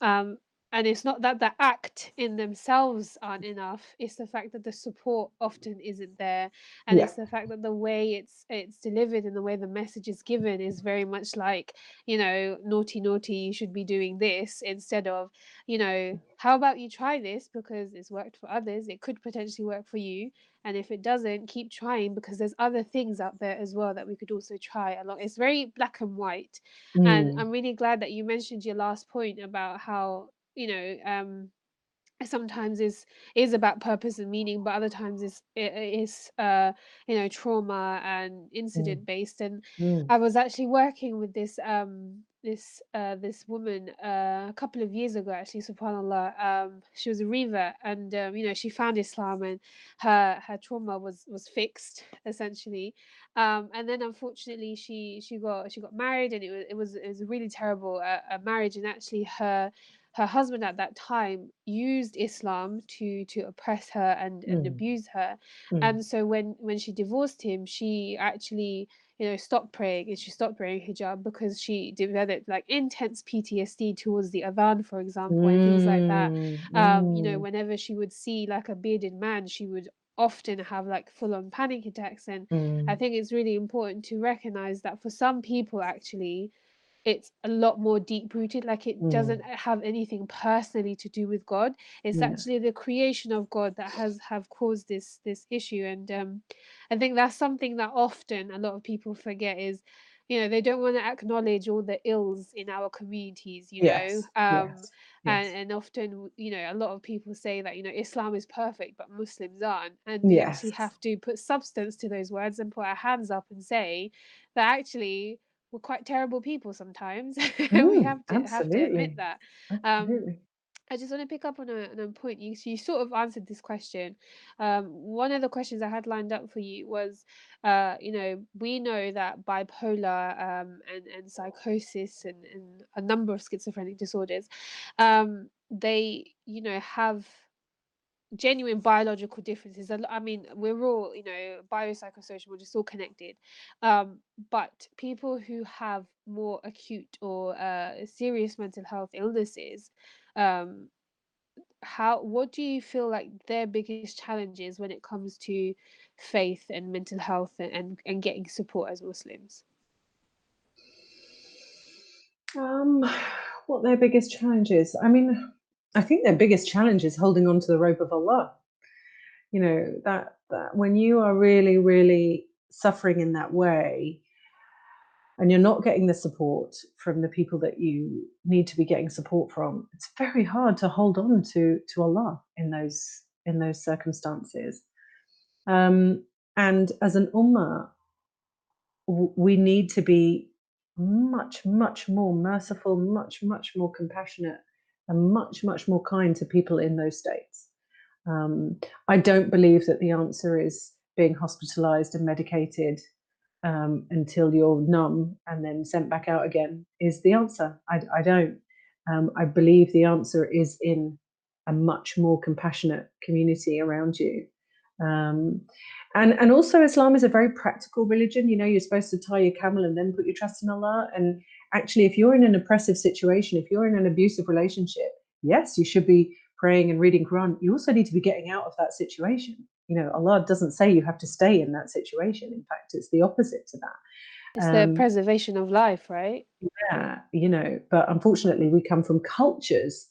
A: Um, and it's not that the act in themselves aren't enough. It's the fact that the support often isn't there, and
B: yeah,
A: it's the fact that the way it's it's delivered and the way the message is given is very much like you know naughty naughty you should be doing this instead of you know how about you try this because it's worked for others it could potentially work for you and if it doesn't keep trying because there's other things out there as well that we could also try along it's very black and white and
B: mm,
A: i'm really glad that you mentioned your last point about how you know um sometimes is is about purpose and meaning but other times is it is uh you know trauma and
B: mm,
A: incident based. And
B: mm,
A: i was actually working with this um this uh this woman uh, a couple of years ago actually subhanallah. Um she was a revert and um, you know she found islam and her her trauma was was fixed essentially. Um and then unfortunately she she got she got married and it was it was, it was a really terrible uh, uh, marriage. And actually her her husband at that time used Islam to to oppress her and and
B: mm,
A: abuse her.
B: mm,
A: And so when when she divorced him, she actually you know stopped praying and she stopped wearing hijab because she developed like intense PTSD towards the adhan, for example, and things like that.
B: mm,
A: Um, you know,
B: mm,
A: whenever she would see like a bearded man, she would often have like full on panic attacks. And i
B: mm,
A: think it's really important to recognize that for some people actually it's a lot more deep rooted like it
B: mm,
A: doesn't have anything personally to do with god. It's actually the creation of god that has have caused this this issue and um i think that's something that often a lot of people forget is you know they don't want to acknowledge all the ills in our communities you know? Um
B: yes,
A: and
B: yes,
A: and often you know a lot of people say that you know islam is perfect but muslims aren't and we actually have to put substance to those words and put our hands up and say that actually we're quite terrible people sometimes. we
B: mm,
A: have to have to admit
B: absolutely,
A: that. Um,
B: absolutely.
A: I just want to pick up on a, on a point. You you sort of answered this question. Um, one of the questions I had lined up for you was, uh, you know, we know that bipolar um, and and psychosis and, and a number of schizophrenic disorders, um, they you know have genuine biological differences. I mean, we're all, you know, biopsychosocial, we're just all connected. Um, but people who have more acute or uh, serious mental health illnesses, um, how what do you feel like their biggest challenges when it comes to faith and mental health and, and, and getting support as Muslims?
B: Um, what their biggest challenges? I mean, I think their biggest challenge is holding on to the rope of Allah. You know, that that when you are really, really suffering in that way and you're not getting the support from the people that you need to be getting support from, it's very hard to hold on to to Allah in those in those circumstances. Um, And as an ummah, we need to be much, much more merciful, much, much more compassionate, and much, much more kind to people in those states. Um, I don't believe that the answer is being hospitalized and medicated um, until you're numb and then sent back out again is the answer. I, I don't. Um, I believe the answer is in a much more compassionate community around you. Um, and and also Islam is a very practical religion. You know, you're supposed to tie your camel and then put your trust in Allah. And actually, if you're in an oppressive situation, if you're in an abusive relationship, yes, you should be praying and reading Quran. You also need to be getting out of that situation. You know, Allah doesn't say you have to stay in that situation. In fact, it's the opposite to that.
A: It's um, the preservation of life, right?
B: Yeah, you know, but unfortunately, we come from cultures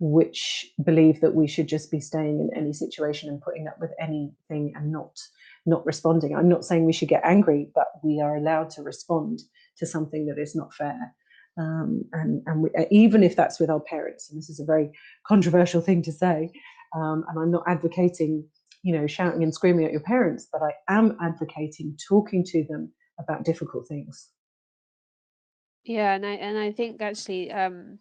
B: which believe that we should just be staying in any situation and putting up with anything and not not responding. I'm not saying we should get angry, but we are allowed to respond to something that is not fair. Um, and and we, even if that's with our parents, and this is a very controversial thing to say, um, and I'm not advocating, you know, shouting and screaming at your parents, but I am advocating talking to them about difficult things.
A: Yeah, and I and I think actually um,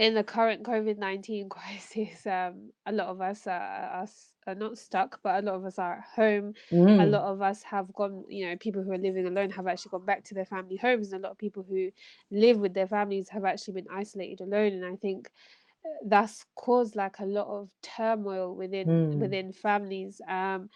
A: in the current COVID nineteen crisis, um, a lot of us are, are are not stuck, but a lot of us are at home. A
B: Mm,
A: lot of us have gone, you know, people who are living alone have actually gone back to their family homes, and a lot of people who live with their families have actually been isolated alone. And I think uh, that's caused like a lot of turmoil within
B: mm,
A: within families. Um,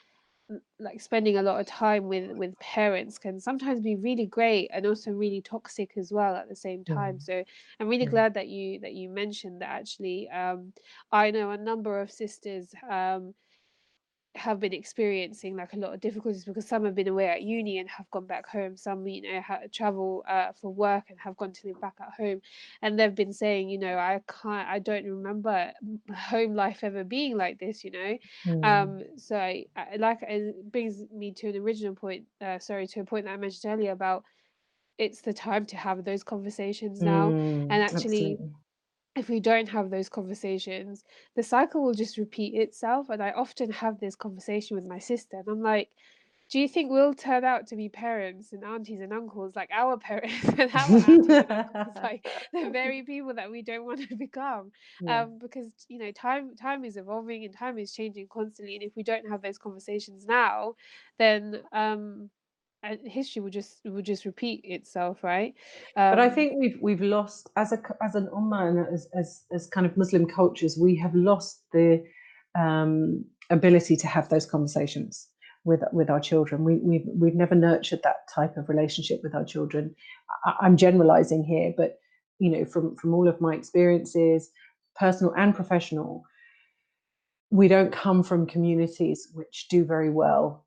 A: like spending a lot of time with with parents can sometimes be really great and also really toxic as well at the same time.
B: Mm,
A: so i'm really
B: mm,
A: glad that you that you mentioned that actually um i know a number of sisters um have been experiencing like a lot of difficulties because some have been away at uni and have gone back home. Some, you know, ha- travel uh, for work and have gone to live back at home, and they've been saying, you know, I can't, I don't remember home life ever being like this. You know,
B: mm,
A: um, so I, I like it brings me to an original point. Uh, sorry, to a point that I mentioned earlier about it's the time to have those conversations now, and
B: mm,
A: actually
B: absolutely.
A: If we don't have those conversations, the cycle will just repeat itself. And I often have this conversation with my sister, and I'm like, do you think we'll turn out to be parents and aunties and uncles like our parents and our aunties and uncles, like the very people that we don't want to become?
B: Yeah.
A: Um, because you know, time time is evolving and time is changing constantly, and if we don't have those conversations now, then um, and history will just will just repeat itself, right?
B: But I
A: Um,
B: think we've we've lost as a as an ummah and as as as kind of Muslim cultures, we have lost the um, ability to have those conversations with with our children. We we've we've never nurtured that type of relationship with our children. I, I'm generalizing here, but you know, from from all of my experiences, personal and professional, we don't come from communities which do very well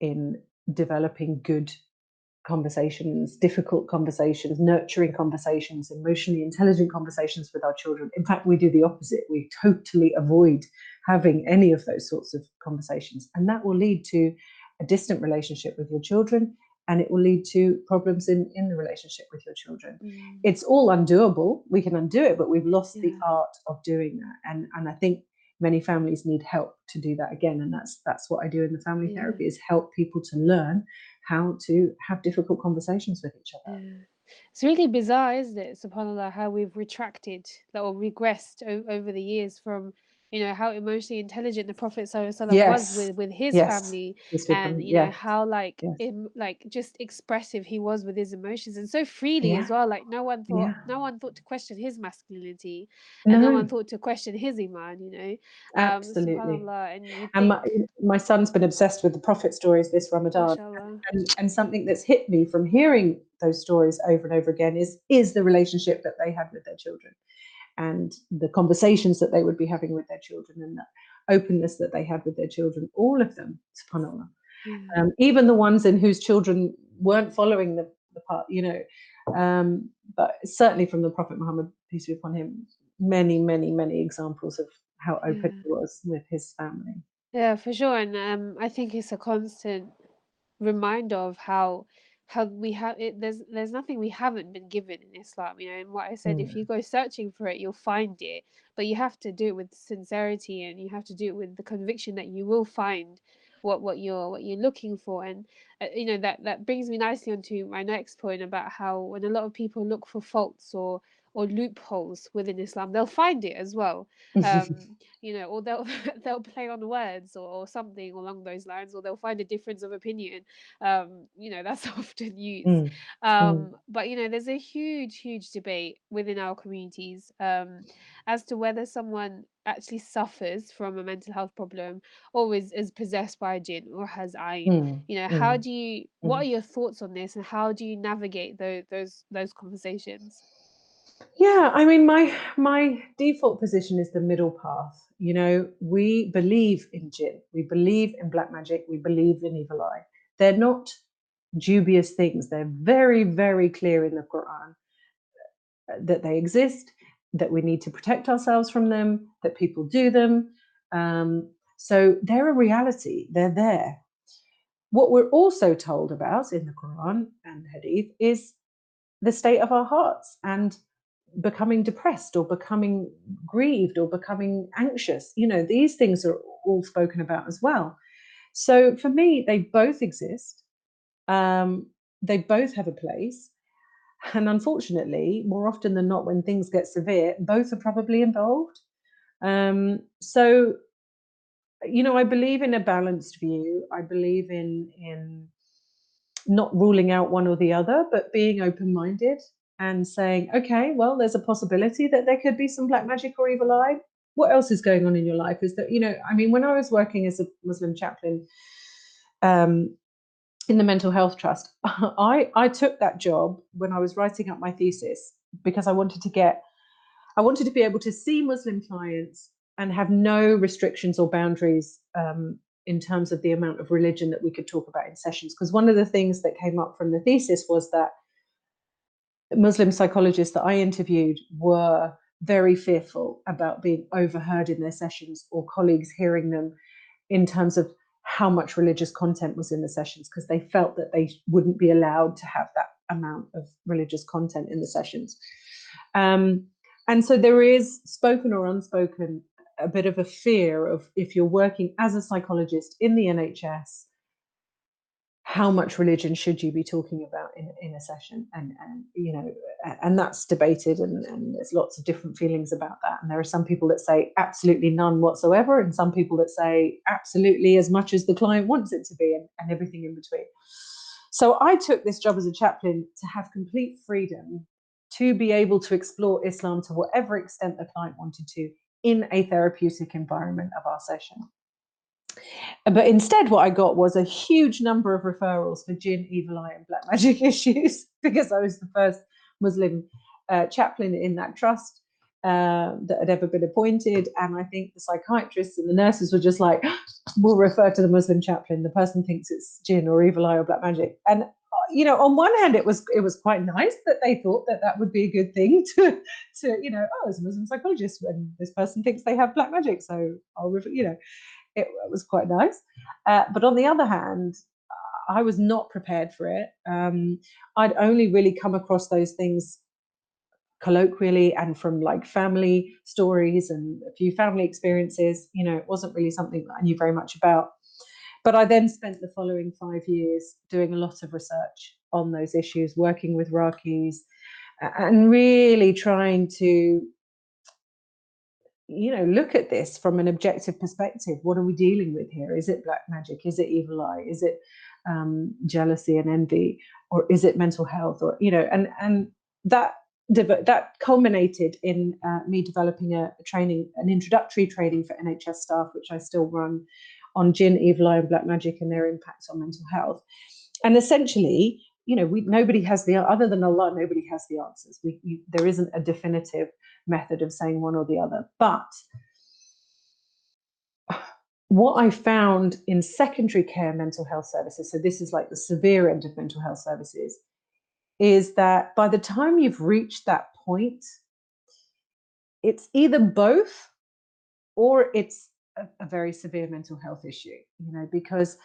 B: in developing good conversations, difficult conversations, nurturing conversations, emotionally intelligent conversations with our children. In fact, we do the opposite. We totally avoid having any of those sorts of conversations. And that will lead to a distant relationship with your children and it will lead to problems in, in the relationship with your children.
A: mm,
B: It's all undoable. We can undo it, but we've lost the art of doing that. And, and I think many families need help to do that again. And that's that's what I do in the family
A: yeah.
B: therapy is help people to learn how to have difficult conversations with each other.
A: Yeah. It's really bizarre, isn't it, subhanAllah, how we've retracted or regressed o- over the years from, you know, how emotionally intelligent the Prophet ﷺ was
B: Yes.
A: with with his
B: Yes.
A: family and, you know,
B: Yes.
A: how like
B: Yes.
A: im like just expressive he was with his emotions and so freely
B: Yeah.
A: as well. Like no one thought
B: Yeah.
A: no one thought to question his masculinity and no one thought to question his iman, you know. Um,
B: absolutely.
A: and you
B: And my my son's been obsessed with the prophet stories this Ramadan. And and something that's hit me from hearing those stories over and over again is is the relationship that they had with their children and the conversations that they would be having with their children and the openness that they had with their children. All of them, subhanAllah.
A: Yeah.
B: um, even the ones in whose children weren't following the, the path, you know. Um, but certainly from the Prophet Muhammad, peace be upon him, many, many, many examples of how open
A: Yeah.
B: he was with his family.
A: Yeah, for sure. And um, I think it's a constant reminder of how how we have it there's there's nothing we haven't been given in Islam, you know, and what I said, if you
B: Mm,
A: go searching for it, you'll find it. But you have to do it with sincerity and you have to do it with the conviction that you will find what what you're what you're looking for and uh, you know that that brings me nicely onto my next point about how when a lot of people look for faults or or loopholes within Islam, they'll find it as well. Um, you know, or they'll they'll play on words or, or, something along those lines, or they'll find a difference of opinion. Um, you know, that's often used. Mm. Um, mm. But you know, there's a huge, huge debate within our communities um, as to whether someone actually suffers from a mental health problem or is, is possessed by a jinn or has ayn. Mm. You know, how mm. do you? What mm. are your thoughts on this, and how do you navigate those those those conversations?
B: Yeah, I mean, my my default position is the middle path. You know, we believe in jinn, we believe in black magic, we believe in evil eye. They're not dubious things. They're very, very clear in the Quran uh, that they exist, that we need to protect ourselves from them, that people do them. Um, so they're a reality. They're there. What we're also told about in the Quran and Hadith is the state of our hearts and becoming depressed or becoming grieved or becoming anxious. You know, these things are all spoken about as well. So for me, they both exist. Um, they both have a place. And unfortunately, more often than not, when things get severe, both are probably involved. Um, so, you know, I believe in a balanced view. I believe in in not ruling out one or the other, but being open minded and saying, okay, well, there's a possibility that there could be some black magic or evil eye. What else is going on in your life? Is that, you know, I mean, when I was working as a Muslim chaplain um, in the Mental Health Trust, I, I took that job when I was writing up my thesis because I wanted to get, I wanted to be able to see Muslim clients and have no restrictions or boundaries um, in terms of the amount of religion that we could talk about in sessions. Because one of the things that came up from the thesis was that Muslim psychologists that I interviewed were very fearful about being overheard in their sessions or colleagues hearing them in terms of how much religious content was in the sessions because they felt that they wouldn't be allowed to have that amount of religious content in the sessions. Um, and so there is spoken or unspoken a bit of a fear of if you're working as a psychologist in the NHS how much religion should you be talking about in, in a session? And, and you know and that's debated and, and there's lots of different feelings about that. And there are some people that say absolutely none whatsoever and some people that say absolutely as much as the client wants it to be and, and everything in between. So i took this job as a chaplain to have complete freedom to be able to explore islam to whatever extent the client wanted to in a therapeutic environment of our session but instead, what I got was a huge number of referrals for jinn, evil eye, and black magic issues because I was the first Muslim uh, chaplain in that trust uh, that had ever been appointed. And I think the psychiatrists and the nurses were just like, we'll refer to the Muslim chaplain. The person thinks it's jinn or evil eye or black magic. And uh, you know, on one hand, it was it was quite nice that they thought that that would be a good thing to to you know, oh, as a Muslim psychologist, when this person thinks they have black magic, so I'll refer, you know, it, was quite nice. Uh, but on the other hand, I was not prepared for it. Um, I'd only really come across those things colloquially and from like family stories and a few family experiences. You know, it wasn't really something that I knew very much about. But I then spent the following five years doing a lot of research on those issues, working with raqis, and really trying to you know look at this from an objective perspective. What are we dealing with here? Is it black magic? Is it evil eye? Is it um, jealousy and envy? Or is it mental health? Or you know and and that that culminated in uh, me developing a, training an introductory training for nhs staff which i still run on jinn evil eye and black magic and their impact on mental health. And essentially you know we nobody has the other than allah nobody has the answers we you, there isn't a definitive method of saying one or the other. But what I found in secondary care mental health services, so this is like the severe end of mental health services, is that by the time you've reached that point, it's either both or it's a, a very severe mental health issue, you know, because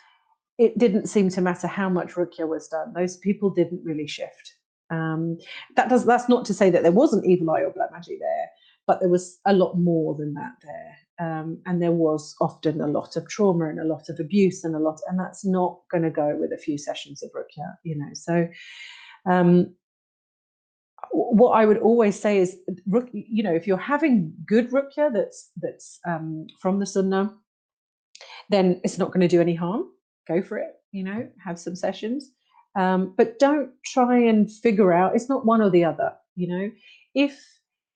B: it didn't seem to matter how much ruqya was done. Those people didn't really shift. Um, that does that's not to say that there wasn't evil eye or black magic there, but there was a lot more than that there. Um, and there was often a lot of trauma and a lot of abuse and a lot, and that's not going to go with a few sessions of ruqya, you know. So, um, what I would always say is, you know, if you're having good ruqya that's that's um, from the sunnah, then it's not going to do any harm. Go for it, you know, have some sessions, um, but don't try and figure out. It's not one or the other, you know. If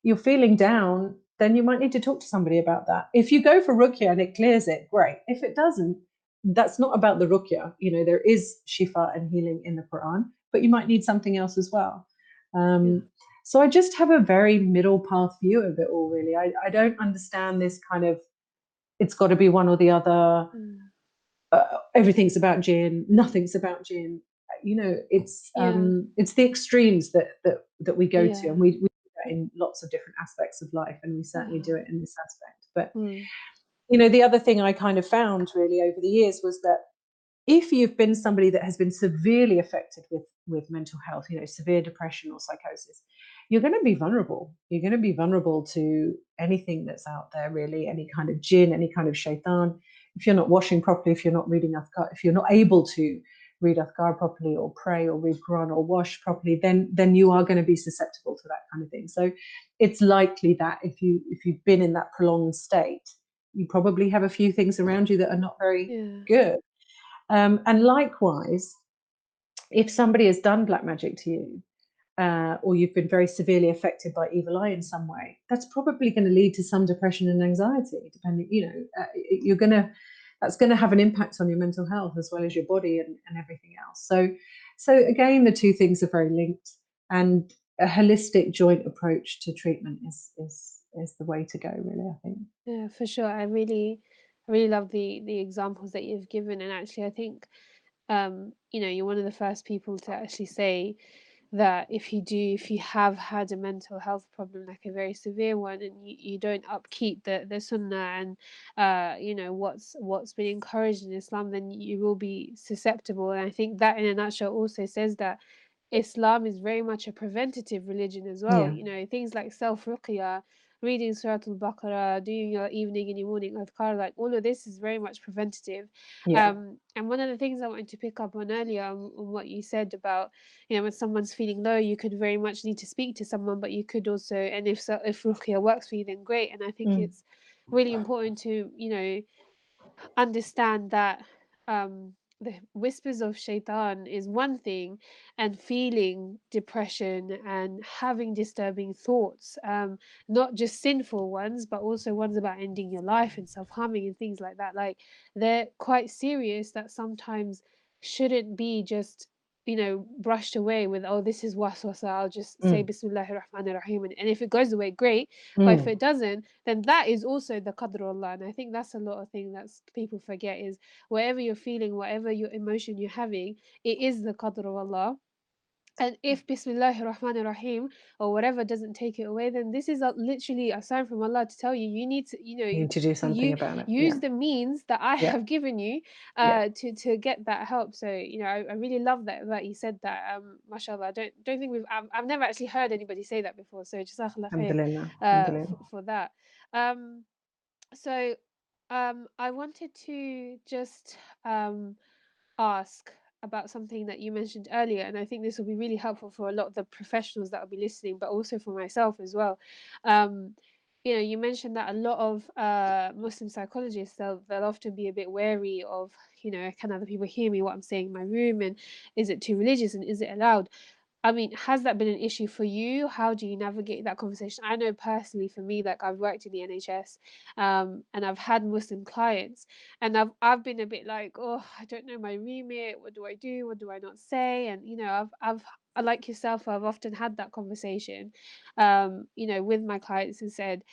B: you're feeling down, then you might need to talk to somebody about that. If you go for ruqya and it clears it, great. If it doesn't, that's not about the ruqya. You know, there is shifa and healing in the Quran, but you might need something else as well. Um, yeah. So I just have a very middle path view of it all, really. I, I don't understand this kind of, it's got to be one or the other. Mm. Uh, everything's about jinn, nothing's about jinn. You know, it's yeah. um, it's the extremes that that that we go yeah. to, and we, we do that in lots of different aspects of life, and we certainly do it in this aspect. But mm. you know, the other thing I kind of found really over the years was that if you've been somebody that has been severely affected with with mental health you know severe depression or psychosis you're going to be vulnerable you're going to be vulnerable to anything that's out there really any kind of jinn, any kind of shaitan if you're not washing properly if you're not reading adhkar if you're not able to read adhkar properly or pray or read quran or wash properly then then you are going to be susceptible to that kind of thing so it's likely that if you if you've been in that prolonged state you probably have a few things around you that are not very yeah. good um, and likewise, if somebody has done black magic to you, uh, or you've been very severely affected by evil eye in some way, that's probably going to lead to some depression and anxiety. Depending, you know, uh, you're going to that's going to have an impact on your mental health as well as your body and, and everything else. So, so again, the two things are very linked, and a holistic joint approach to treatment is is is the way to go. Really, I think.
A: Yeah, for sure. I really I really love the the examples that you've given, and actually, I think um, you know you're one of the first people to actually say that if you do if you have had a mental health problem like a very severe one and you, you don't upkeep the the sunnah and uh you know what's what's been encouraged in islam then you will be susceptible and i think that in a nutshell also says that islam is very much a preventative religion as well
B: Yeah.
A: you know things like self ruqya reading Surah Al-Baqarah, doing your evening and your morning adhkar, like all of this is very much preventative.
B: Yeah.
A: Um, and one of the things I wanted to pick up on earlier on, on what you said about, you know, when someone's feeling low, you could very much need to speak to someone, but you could also, and if so, if ruqya works for you, then great. And I think
B: Mm.
A: it's really important to, you know, understand that um the whispers of shaitan is one thing and feeling depression and having disturbing thoughts um not just sinful ones but also ones about ending your life and self-harming and things like that. Like they're quite serious that sometimes shouldn't be just you know brushed away with oh this is waswasa i'll just say
B: Mm.
A: bismillahir rahmanir rahim and, and if it goes away great but if
B: Mm.
A: it doesn't then that is also the qadr Allah and I think that's a lot of thing that people forget is whatever you're feeling whatever your emotion you're having it is the qadr of Allah and if Bismillahir Rahmanir Rahim or whatever doesn't take it away, then this is a, literally a sign from Allah to tell you you need to, you know,
B: You need to do something
A: you
B: about it.
A: use
B: Yeah.
A: the means that I
B: Yeah.
A: have given you
B: Yeah.
A: uh to to get that help. So, you know, I, I really love that that you said that. Um mashallah. I don't don't think we've I've, I've never actually heard anybody say that before. So jazakallah khair uh for, for that. Um so um I wanted to just um ask about something that you mentioned earlier, and I think this will be really helpful for a lot of the professionals that will be listening, but also for myself as well. Um, you know, you mentioned that a lot of uh, Muslim psychologists they'll they'll often be a bit wary of, you know, can other people hear me what I'm saying in my room, and is it too religious, and is it allowed? I mean, has that been an issue for you? How do you navigate that conversation? I know personally for me, like I've worked in the NHS, um, and I've had Muslim clients, and I've I've been a bit like, oh, I don't know my remit. What do I do? What do I not say? And you know, I've I've like yourself, I've often had that conversation, um, you know, with my clients and said,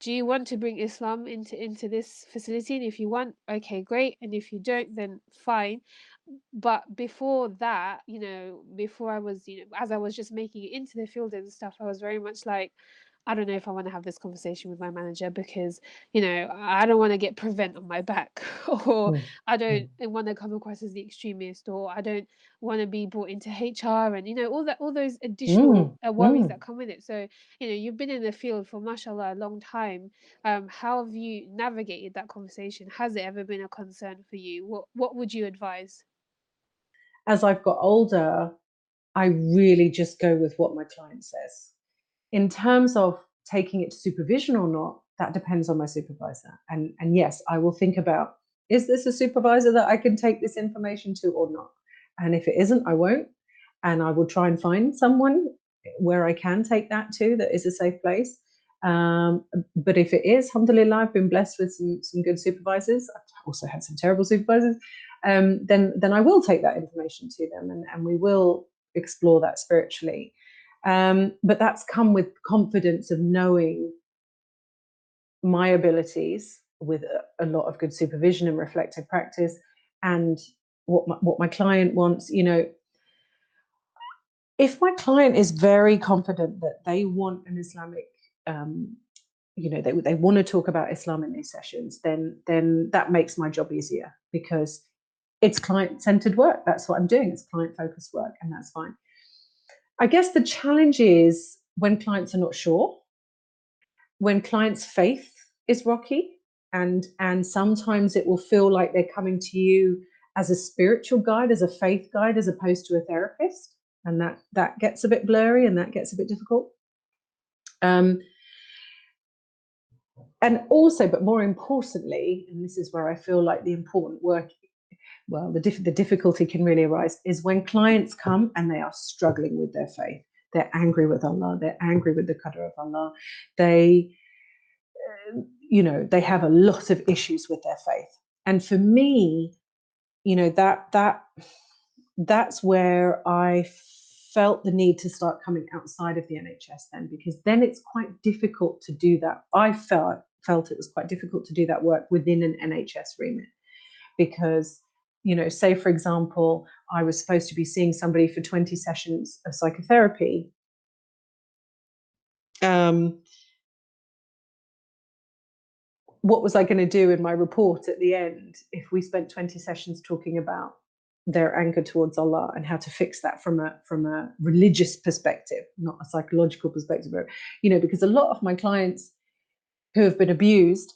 A: do you want to bring Islam into into this facility? And if you want, okay, great. And if you don't, then fine but before that, you know, before I was, you know, as I was just making it into the field and stuff, I was very much like, I don't know if I want to have this conversation with my manager because, you know, I don't want to get Prevent on my back, or
B: Mm,
A: I
B: mm,
A: don't want to come across as the extremist, or I don't want to be brought into HR, and you know, all that, all those additional
B: mm,
A: uh, worries
B: mm.
A: that come with it. So, you know, you've been in the field for mashallah a long time. Um, how have you navigated that conversation? Has it ever been a concern for you? What What would you advise?
B: As I've got older, I really just go with what my client says. In terms of taking it to supervision or not, that depends on my supervisor. And and yes, I will think about is this a supervisor that I can take this information to or not? And if it isn't, I won't. And I will try and find someone where I can take that to that is a safe place. Um, but if it is, alhamdulillah, I've been blessed with some, some good supervisors. I've also had some terrible supervisors. Um, then then I will take that information to them and, and we will explore that spiritually. Um, but that's come with confidence of knowing my abilities with a, a lot of good supervision and reflective practice and what my, what my client wants you know if my client is very confident that they want an islamic um, you know they, they want to talk about islam in these sessions then then that makes my job easier because it's client centered work. That's what i'm doing. It's client focused work and that's fine. I guess the challenge is when clients are not sure when clients' faith is rocky and and sometimes it will feel like they're coming to you as a spiritual guide as a faith guide as opposed to a therapist and that that gets a bit blurry and that gets a bit difficult. Um, and also but more importantly and this is where i feel like the important work well the, the difficulty can really arise is when clients come and they are struggling with their faith. They're angry with allah they're angry with the qadr of allah. They um, you know they have a lot of issues with their faith. And for me you know that that that's where i felt the need to start coming outside of the nhs then because then it's quite difficult to do that. I felt felt it was quite difficult to do that work within an nhs remit because you know say for example i was supposed to be seeing somebody for 20 sessions of psychotherapy um, what was I going to do in my report at the end if we spent 20 sessions talking about their anger towards Allah and how to fix that from a from a religious perspective, not a psychological perspective. You know, because a lot of my clients who have been abused,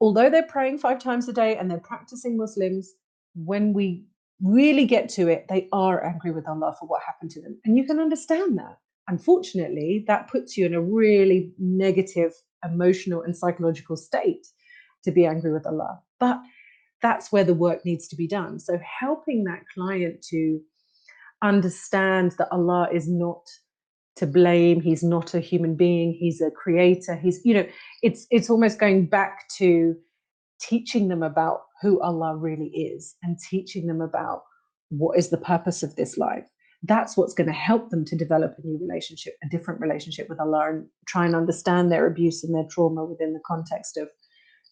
B: although they're praying five times a day and they're practicing Muslims, when we really get to it, they are angry with Allah for what happened to them. And you can understand that. Unfortunately, that puts you in a really negative emotional and psychological state to be angry with Allah. But that's where the work needs to be done. So helping that client to understand that Allah is not to blame, he's not a human being, he's a creator. He's, you know, it's it's almost going back to teaching them about who Allah really is and teaching them about what is the purpose of this life that's what's going to help them to develop a new relationship, a different relationship with Allah, and try and understand their abuse and their trauma within the context of,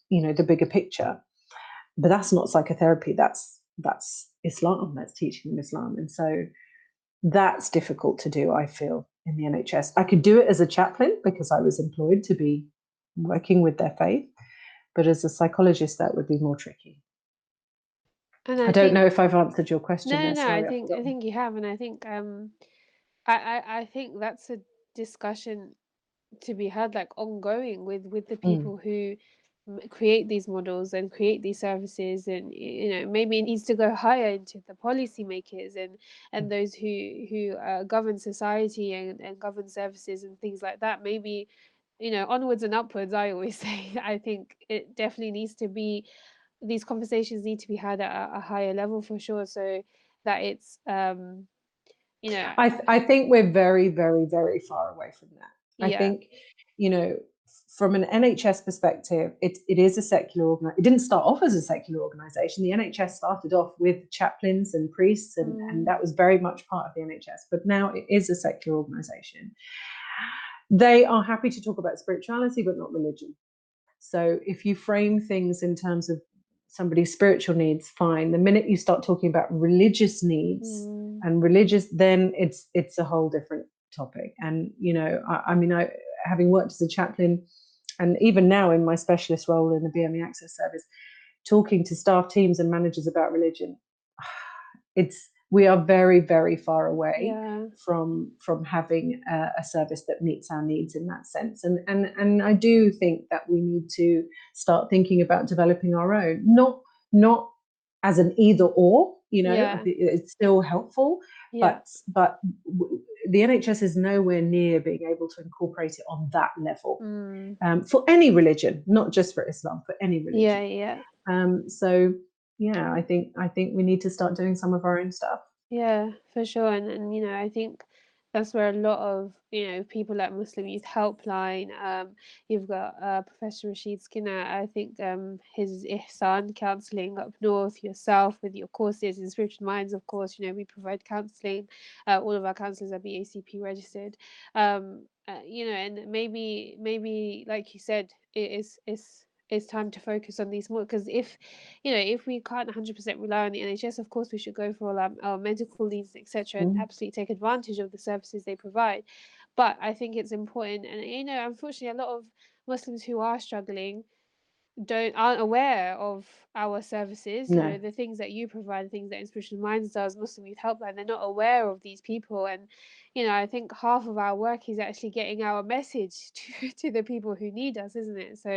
B: you know, the bigger picture. But that's not psychotherapy. That's that's Islam. That's teaching them Islam, and so that's difficult to do. I feel in the NHS. I could do it as a chaplain because I was employed to be working with their faith, but as a psychologist, that would be more tricky.
A: And
B: I
A: I
B: don't
A: think
B: know if I've answered your question
A: no, no, I think I think you have, and I think um, I I, I think that's a discussion to be had like ongoing with with the
B: Mm,
A: people who create these models and create these services and you know maybe it needs to go higher into the policymakers and and
B: mm.
A: those who who uh, govern society and, and govern services and things like that maybe you know onwards and upwards i always say i think it definitely needs to be these conversations need to be had at a, higher level for sure so that it's um you know
B: I th- I think we're very, very, very far away from that. I
A: yeah
B: think, you know, from an NHS perspective, it, it is a secular organization. It didn't start off as a secular organization. The NHS started off with chaplains and priests, and, and
A: mm,
B: that was very much part of the NHS. But now it is a secular organization. They are happy to talk about spirituality, but not religion. So if you frame things in terms of somebody's spiritual needs, fine. The minute you start talking about religious needs
A: mm,
B: and religious, then it's it's a whole different topic. And you know, I, I mean, I having worked as a chaplain and even now in my specialist role in the BME Access Service, talking to staff teams and managers about religion, it's we are very very far away
A: Yeah.
B: from from having a, a service that meets our needs in that sense and and and I do think that we need to start thinking about developing our own not not as an either or you know
A: Yeah.
B: it's still helpful
A: Yeah.
B: but but the NHS is nowhere near being able to incorporate it on that level
A: Mm.
B: um, for any religion not just for Islam for any religion
A: Yeah. Yeah.
B: um, so yeah I think I think we need to start doing some of our own stuff
A: Yeah, for sure. And and you know, I think that's where a lot of, you know, people like Muslim Youth Helpline, um, you've got uh, Professor Rasjid Skinner, I think um, his Ihsan counselling up north, yourself with your courses Inspirited Minds, of course, you know, we provide counselling. Uh, all of our counsellors are BACP registered. Um, uh, you know, and maybe maybe like you said, it is it's it's time to focus on these more because if you know, if we can't 100% rely on the NHS, of course, we should go for all our, our medical needs, etc., and
B: Mm.
A: absolutely take advantage of the services they provide. But I think it's important, and you know, unfortunately, a lot of Muslims who are struggling don't aren't aware of our services. You know,
B: no
A: the things that you provide, the things that Inspirited Minds does, Muslim Youth Helpline, they're not aware of these people, and you know, I think half of our work is actually getting our message to to the people who need us, isn't it? So,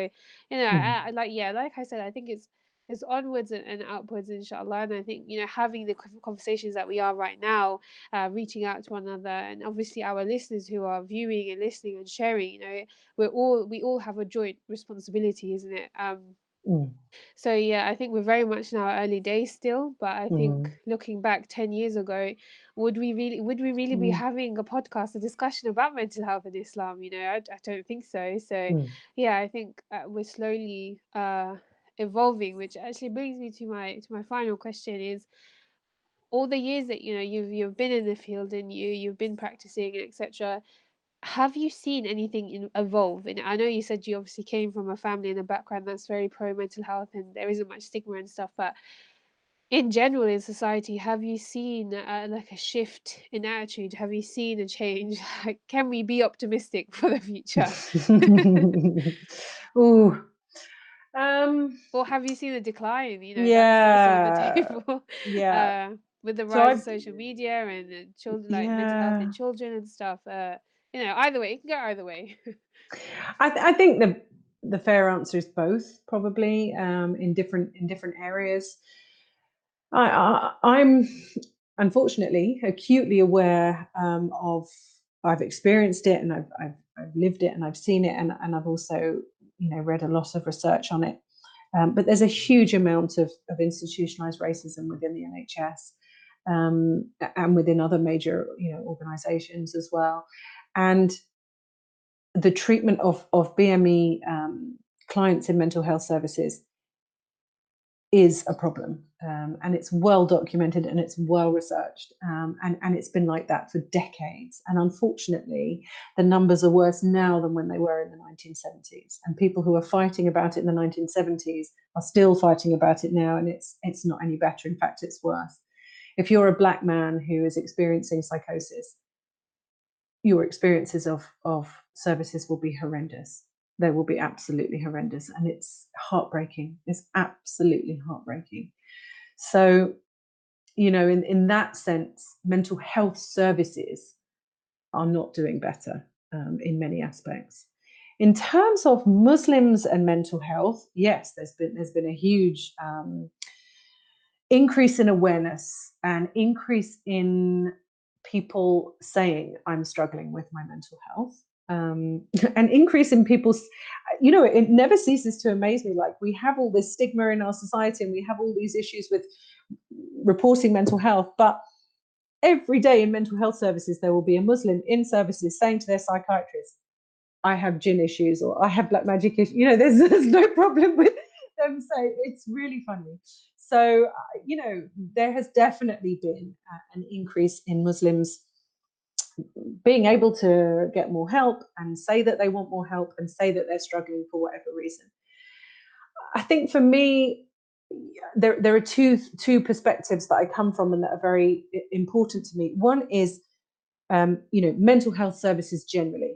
A: you know,
B: Mhm.
A: I, I like yeah, like I said, I think it's it's onwards and, and upwards, inshallah. And I think you know, having the conversations that we are right now, uh, reaching out to one another, and obviously our listeners who are viewing and listening and sharing, you know, we're all we all have a joint responsibility, isn't it? Um,
B: Mm.
A: So yeah, I think we're very much in our early days still, but I think
B: Mm.
A: looking back 10 years ago, would we really would we really be
B: Mm.
A: having a podcast, a discussion about mental health in Islam? You know, I, I don't think so. So
B: Mm.
A: yeah, I think uh, we're slowly uh evolving, which actually brings me to my to my final question is all the years that you know you've you've been in the field and you you've been practicing etc have you seen anything in, evolve? And I know you said you obviously came from a family and a background that's very pro mental health, and there isn't much stigma and stuff. But in general, in society, have you seen uh, like a shift in attitude? Have you seen a change? Like, can we be optimistic for the future,
B: Ooh. Um,
A: or have you seen a decline? You know, that's also on the
B: yeah, yeah.
A: uh, with the
B: So
A: rise of social media and, and children like mental health in children and stuff. Uh, you know, either way, it can go either way.
B: I, th- I think the the fair answer is both, probably, um, in different in different areas. I, I I'm unfortunately acutely aware um, of. I've experienced it, and I've, I've I've lived it, and I've seen it, and and I've also you know read a lot of research on it. Um, but there's a huge amount of, of institutionalized racism within the NHS um, and within other major you know organizations as well. And the treatment of, of BME um, clients in mental health services is a problem. Um, and it's well documented and it's well researched. Um, and, and it's been like that for decades. And unfortunately, the numbers are worse now than when they were in the 1970s. And people who are fighting about it in the 1970s are still fighting about it now. And it's, it's not any better. In fact, it's worse. If you're a black man who is experiencing psychosis, your experiences of, of services will be horrendous. They will be absolutely horrendous. And it's heartbreaking. It's absolutely heartbreaking. So, you know, in, in that sense, mental health services are not doing better um, in many aspects. In terms of Muslims and mental health, yes, there's been there's been a huge um, increase in awareness and increase in people saying I'm struggling with my mental health. Um, an increase in people's, you know, it never ceases to amaze me. Like we have all this stigma in our society, and we have all these issues with reporting mental health, but every day in mental health services there will be a muslim in services saying to their psychiatrist i have jinn issues or i have black magic issues you know there's, there's no problem with them saying it's really funny so uh, you know there has definitely been uh, an increase in muslims being able to get more help and say that they want more help and say that they're struggling for whatever reason i think for me there there are two two perspectives that I come from and that are very important to me. One is, um, you know, mental health services generally.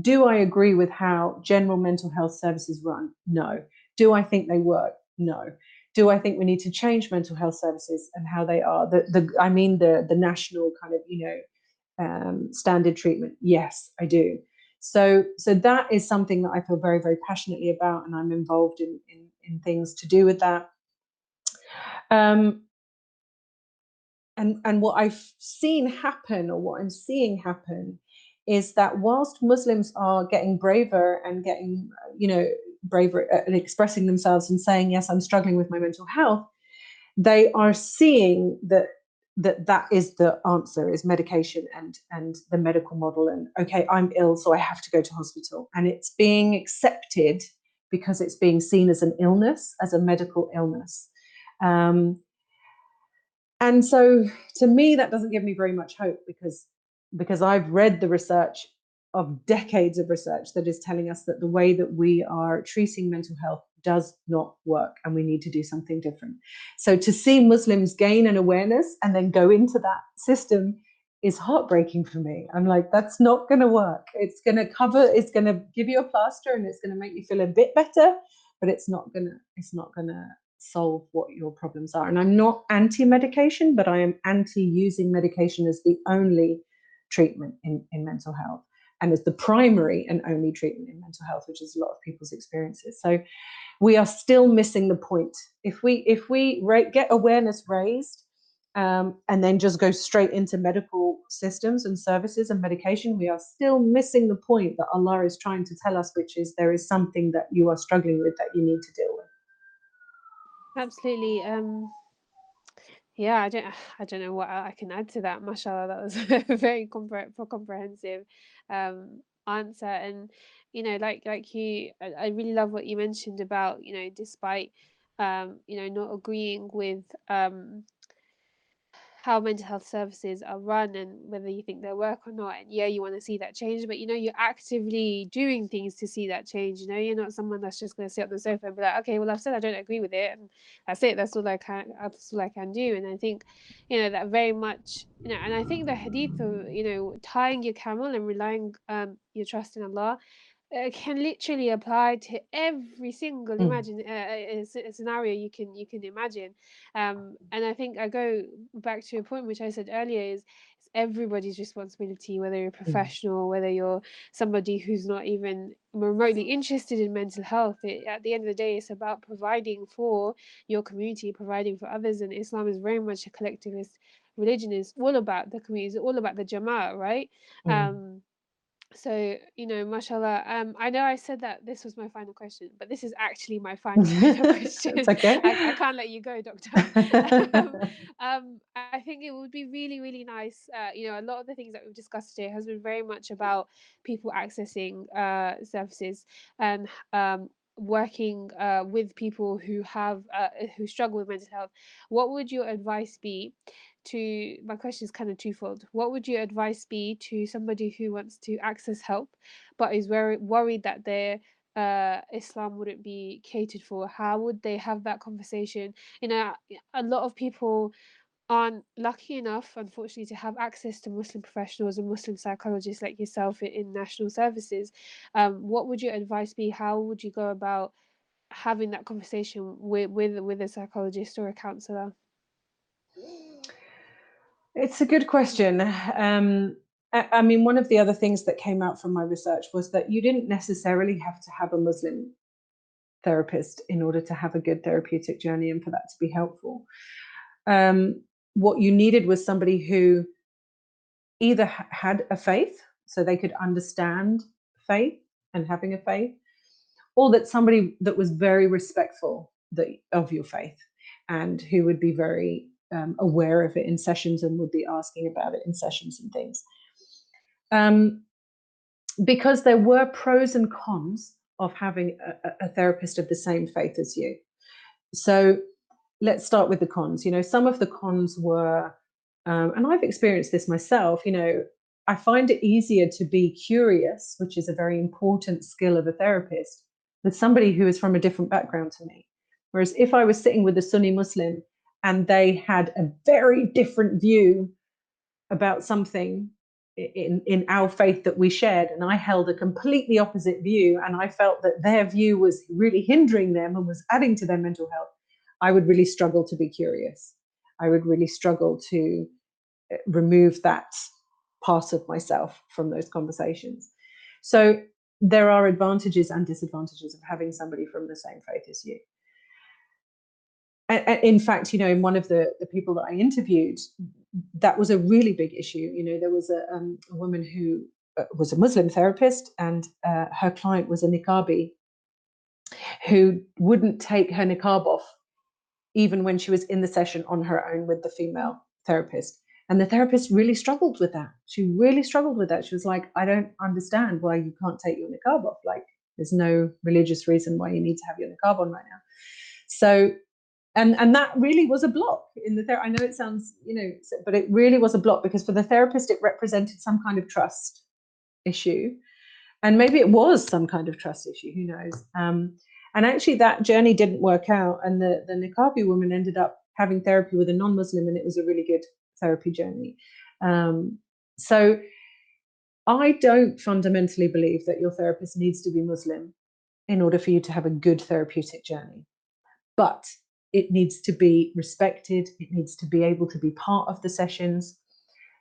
B: Do I agree with how general mental health services run? No. Do I think they work? No. Do I think we need to change mental health services and how they are? The, the I mean the the national kind of you know um, standard treatment. Yes, I do. So so that is something that I feel very very passionately about, and I'm involved in in, in things to do with that. Um, and and what I've seen happen, or what I'm seeing happen, is that whilst Muslims are getting braver and getting you know braver and expressing themselves and saying yes, I'm struggling with my mental health, they are seeing that that that is the answer is medication and and the medical model and okay i'm ill so i have to go to hospital. And it's being accepted because it's being seen as an illness as a medical illness. Um, and so to me that doesn't give me very much hope because because i've read the research of decades of research that is telling us that the way that we are treating mental health does not work and we need to do something different. So to see Muslims gain an awareness and then go into that system is heartbreaking for me. I'm like, that's not going to work. It's going to cover, it's going to give you a plaster and it's going to make you feel a bit better, but it's not going to, it's not going to solve what your problems are. And I'm not anti-medication, but I am anti using medication as the only treatment in, in mental health and as the primary and only treatment in mental health, which is a lot of people's experiences. So we are still missing the point. If we if we get awareness raised um, and then just go straight into medical systems and services and medication, we are still missing the point that Allah is trying to tell us, which is there is something that you are struggling with that you need to deal with.
A: Absolutely. Um, yeah, I don't, I don't know what I can add to that. Mashallah, that was very compre- comprehensive um, answer. And you know, like like you, I, I really love what you mentioned about you know, despite um, you know not agreeing with um, how mental health services are run and whether you think they work or not. And yeah, you want to see that change, but you know, you're actively doing things to see that change. You know, you're not someone that's just going to sit on the sofa and be like, okay, well, I've said I don't agree with it, and that's it. That's all I can. That's all I can do. And I think, you know, that very much, you know, and I think the hadith of, you know, tying your camel and relying um your trust in Allah uh, can literally apply to every single
B: Mm.
A: imagine uh, uh, scenario you can you can imagine um and i think i go back to a point which i said earlier is it's everybody's responsibility whether you're a
B: Mm.
A: professional whether you're somebody who's not even remotely interested in mental health it, at the end of the day it's about providing for your community providing for others and islam is very much a collectivist religion is all about the community it's all about the jama'ah right
B: Mm.
A: um so, you know, mashallah, um, I know I said that this was my final question, but this is actually my final, question.
B: it's okay.
A: I, I can't let you go, doctor. um, um, I think it would be really, really nice. Uh, you know, a lot of the things that we've discussed today has been very much about people accessing uh, services and um, working uh, with people who have uh, who struggle with mental health. What would your advice be to my question is kind of twofold. What would your advice be to somebody who wants to access help but is very worried that their uh, Islam wouldn't be catered for? How would they have that conversation? You know, a lot of people aren't lucky enough, unfortunately, to have access to Muslim professionals and Muslim psychologists like yourself in national services. Um, what would your advice be? How would you go about having that conversation with with with a psychologist or a counselor?
B: It's a good question. Um, I, mean, one of the other things that came out from my research was that you didn't necessarily have to have a Muslim therapist in order to have a good therapeutic journey and for that to be helpful. Um, what you needed was somebody who either had a faith, so they could understand faith and having a faith, or that somebody that was very respectful that, of your faith and who would be very um, aware of it in sessions and would be asking about it in sessions and things. Um, because there were pros and cons of having a, a, therapist of the same faith as you. So let's start with the cons. You know, some of the cons were, um, and I've experienced this myself, you know, I find it easier to be curious, which is a very important skill of a therapist, with somebody who is from a different background to me. Whereas if I was sitting with a Sunni Muslim and they had a very different view about something in in our faith that we shared and i held a completely opposite view and i felt that their view was really hindering them and was adding to their mental health i would really struggle to be curious. I would really struggle to uh, remove that part of myself from those conversations. So there are advantages and disadvantages of having somebody from the same faith as you in fact, you know, in one of the, the people that I interviewed, that was a really big issue. You know, there was a, um, a woman who uh, was a Muslim therapist, and uh, her client was a niqabi who wouldn't take her niqab off even when she was in the session on her own with the female therapist. And the therapist really struggled with that. She really struggled with that. She was like, I don't understand why you can't take your niqab off. Like, there's no religious reason why you need to have your niqab on right now. So and and that really was a block in the therapy. I know it sounds, you know, but it really was a block because for the therapist, it represented some kind of trust issue, and maybe it was some kind of trust issue. Who knows? Um, and actually, that journey didn't work out, and the the niqabi woman ended up having therapy with a non-Muslim, and it was a really good therapy journey. Um, so, I don't fundamentally believe that your therapist needs to be Muslim in order for you to have a good therapeutic journey, but it needs to be respected, it needs to be able to be part of the sessions.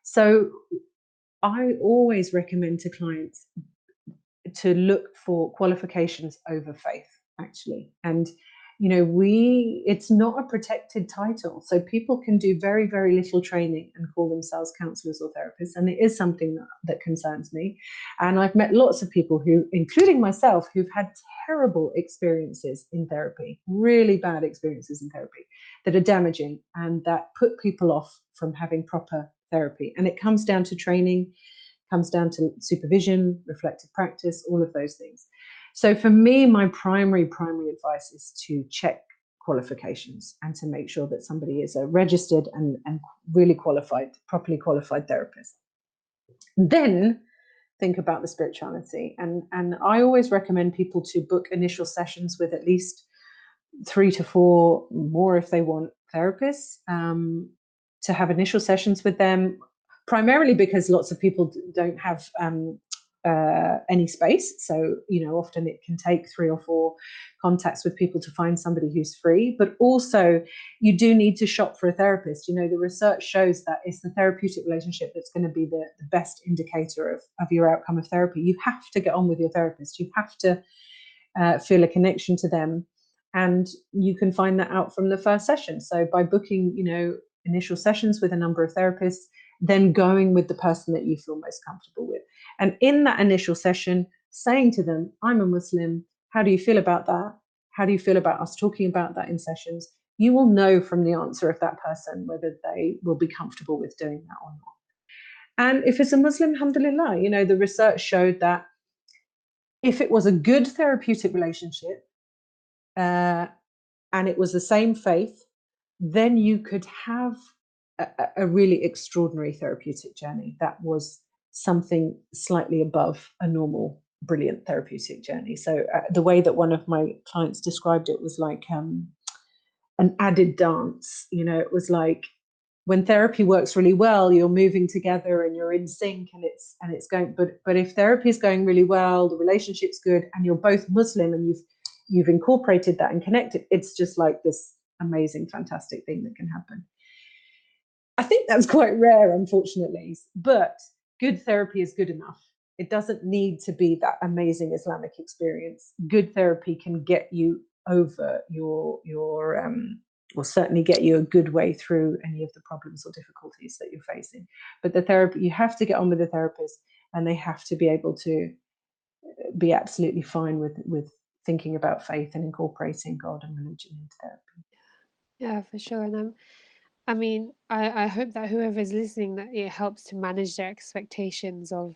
B: So I always recommend to clients to look for qualifications over faith, actually. And you know we it's not a protected title. So people can do very very little training and call themselves counselors or therapists and it is something that, that concerns me. And i've met lots of people who including myself who've had terrible experiences in therapy really bad experiences in therapy that are damaging and that put people off from having proper therapy. And it comes down to training comes down to supervision reflective practice all of those things so for me, my primary, primary advice is to check qualifications and to make sure that somebody is a registered and, and really qualified, properly qualified therapist. Then think about the spirituality. And, and I always recommend people to book initial sessions with at least three to four more if they want therapists um, to have initial sessions with them primarily because lots of people don't have um, uh, any space. So, you know, often it can take three or four contacts with people to find somebody who's free. But also, you do need to shop for a therapist. You know, the research shows that it's the therapeutic relationship that's going to be the, the best indicator of, of your outcome of therapy. You have to get on with your therapist, you have to uh, feel a connection to them. And you can find that out from the first session. So, by booking, you know, initial sessions with a number of therapists, then going with the person that you feel most comfortable with. And in that initial session, saying to them, I'm a Muslim. How do you feel about that? How do you feel about us talking about that in sessions? You will know from the answer of that person whether they will be comfortable with doing that or not. And if it's a Muslim, alhamdulillah, you know, the research showed that if it was a good therapeutic relationship uh, and it was the same faith, then you could have a, a really extraordinary therapeutic journey. That was something slightly above a normal brilliant therapeutic journey. So uh, the way that one of my clients described it was like um, an added dance you know? It was like when therapy works really well you're moving together and you're in sync and it's and it's going but but if therapy is going really well the relationship's good and you're both muslim and you've you've incorporated that and connected it's just like this amazing fantastic thing that can happen I think that's quite rare, unfortunately. But good therapy is good enough. It doesn't need to be that amazing Islamic experience. Good therapy can get you over your your um, will certainly get you a good way through any of the problems or difficulties that you're facing. But the therapy, you have to get on with the therapist, and they have to be able to uh, be absolutely fine with with thinking about faith and incorporating God and religion into therapy.
A: Yeah, for sure. And I'm I mean, I, I hope that whoever's listening that it helps to manage their expectations of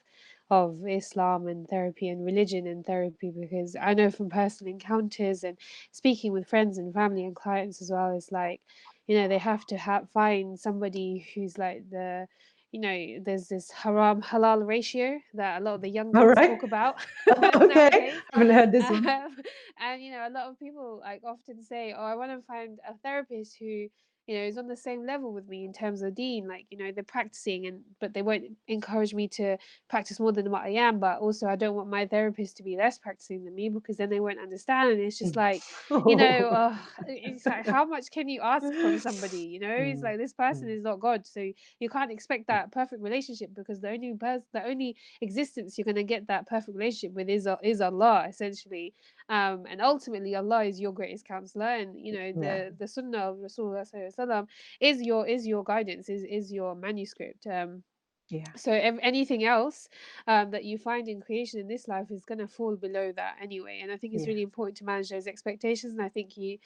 A: of Islam and therapy and religion and therapy because I know from personal encounters and speaking with friends and family and clients as well, it's like, you know, they have to have find somebody who's like the you know, there's this haram halal ratio that a lot of the young ones
B: right.
A: talk about
B: okay. I haven't heard this one.
A: Um, and you know, a lot of people like often say, "Oh, I want to find a therapist who you know is on the same level with me in terms of dean like you know they're practicing and but they won't encourage me to practice more than what i am but also i don't want my therapist to be less practicing than me because then they won't understand. And it's just like you know uh, it's like how much can you ask from somebody? You know it's
B: Mm,
A: like this person
B: mm.
A: is not god so you can't expect that perfect relationship because the only person the only existence you're going to get that perfect relationship with is, is allah essentially um, and ultimately Allah is your greatest counselor and you know
B: Yeah,
A: the the sunnah of Rasulullah is your is your guidance is is your manuscript um
B: yeah,
A: so ev- anything else um, that you find in creation in this life is going to fall below that anyway and I think it's
B: yeah.
A: really important to manage those expectations and I think you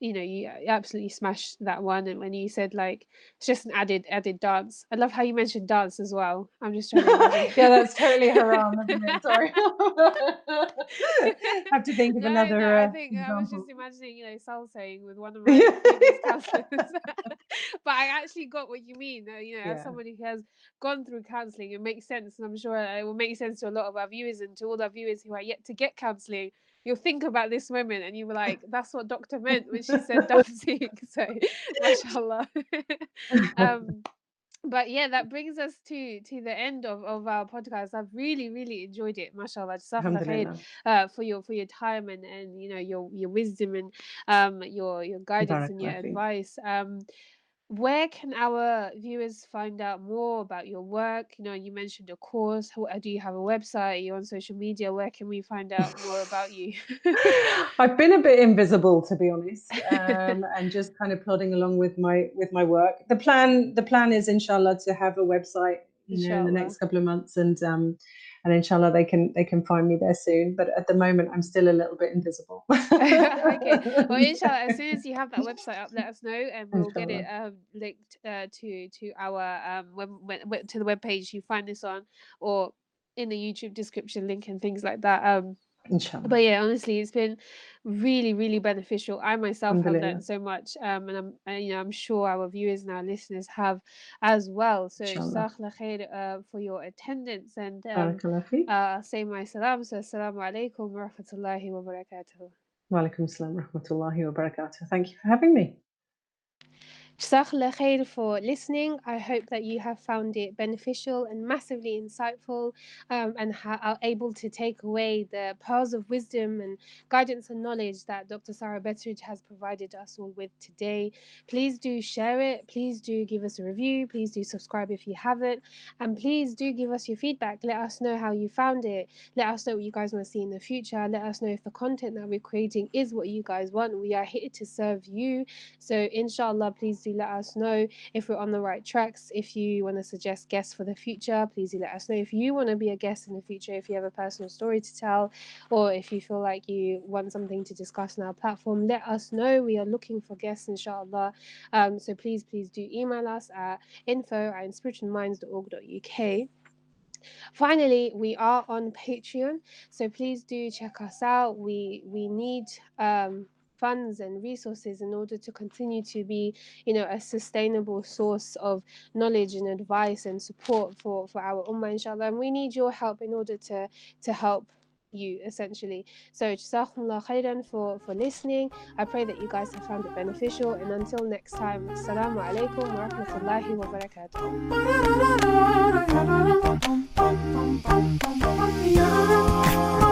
A: you know you absolutely smashed that one and when you said like it's just an added added dance i love how you mentioned dance as well i'm just trying to
B: yeah, that's totally haram? Sorry. Have to think of
A: no no
B: another
A: i
B: uh,
A: think i was just imagining you know salsaing with one of my
B: Yeah.
A: counselors but i actually got what you mean uh, you know as somebody who has gone through counseling it makes sense and i'm sure it will make sense to a lot of our viewers and to all our viewers who are yet to get counseling you'll think about this moment and you were like, that's what doctor meant when she said dancing. so, mashallah. um, but yeah, that brings us to to the end of, of our podcast. I've really, really enjoyed it, mashallah. Khair uh, for your for your time and, and you know your your wisdom and um your your guidance and your advice. Um where can our viewers find out more about your work? You know, you mentioned a course. Do you have a website? Are you on social media? Where can we find out more about you?
B: I've been a bit invisible, to be honest, um, and just kind of plodding along with my with my work. The plan the plan is, inshallah, to have a website, you know, in the next couple of months, and um, and inshallah they can they can find me there soon. But at the moment, I'm still a little bit invisible.
A: okay. Well, inshallah, as soon as you have that website up, let us know, and we'll get it um, linked uh, to to our um web, web, to the web page you find this on, or in the YouTube description link and things like that. Um,
B: inshallah,
A: but yeah, honestly, it's been really, really beneficial. I myself have learned so much, um, and I'm, and, you know, I'm sure our viewers and our listeners have as well. So, khair uh, for your attendance, and um, uh, say my salam. So, assalamu alaikum wa rahmatullahi wa barakatuh.
B: Wa alaikum salam rahmatullahi wa barakatuh. Thank you for having me.
A: Jazakallah khair for listening. I hope that you have found it beneficial and massively insightful um, and ha- are able to take away the pearls of wisdom and guidance and knowledge that Dr. Sara Betteridge has provided us all with today. Please do share it. Please do give us a review. Please do subscribe if you haven't. And please do give us your feedback. Let us know how you found it. Let us know what you guys want to see in the future. Let us know if the content that we're creating is what you guys want. We are here to serve you. So, inshallah, please do let us know if we're on the right tracks. If you want to suggest guests for the future, please do let us know. If you want to be a guest in the future, if you have a personal story to tell, or if you feel like you want something to discuss on our platform, let us know. We are looking for guests, inshallah. Um, so, please, please do email us at info at inspiritedminds.org.uk. Finally, we are on Patreon, so please do check us out. We we need um, funds and resources in order to continue to be, you know, a sustainable source of knowledge and advice and support for for our ummah, inshallah. And we need your help in order to to help you essentially. So jazakumullah khairan for for listening. I pray that you guys have found it beneficial and until next time, assalamu alaikum wa rahmatullahi wa barakatuh.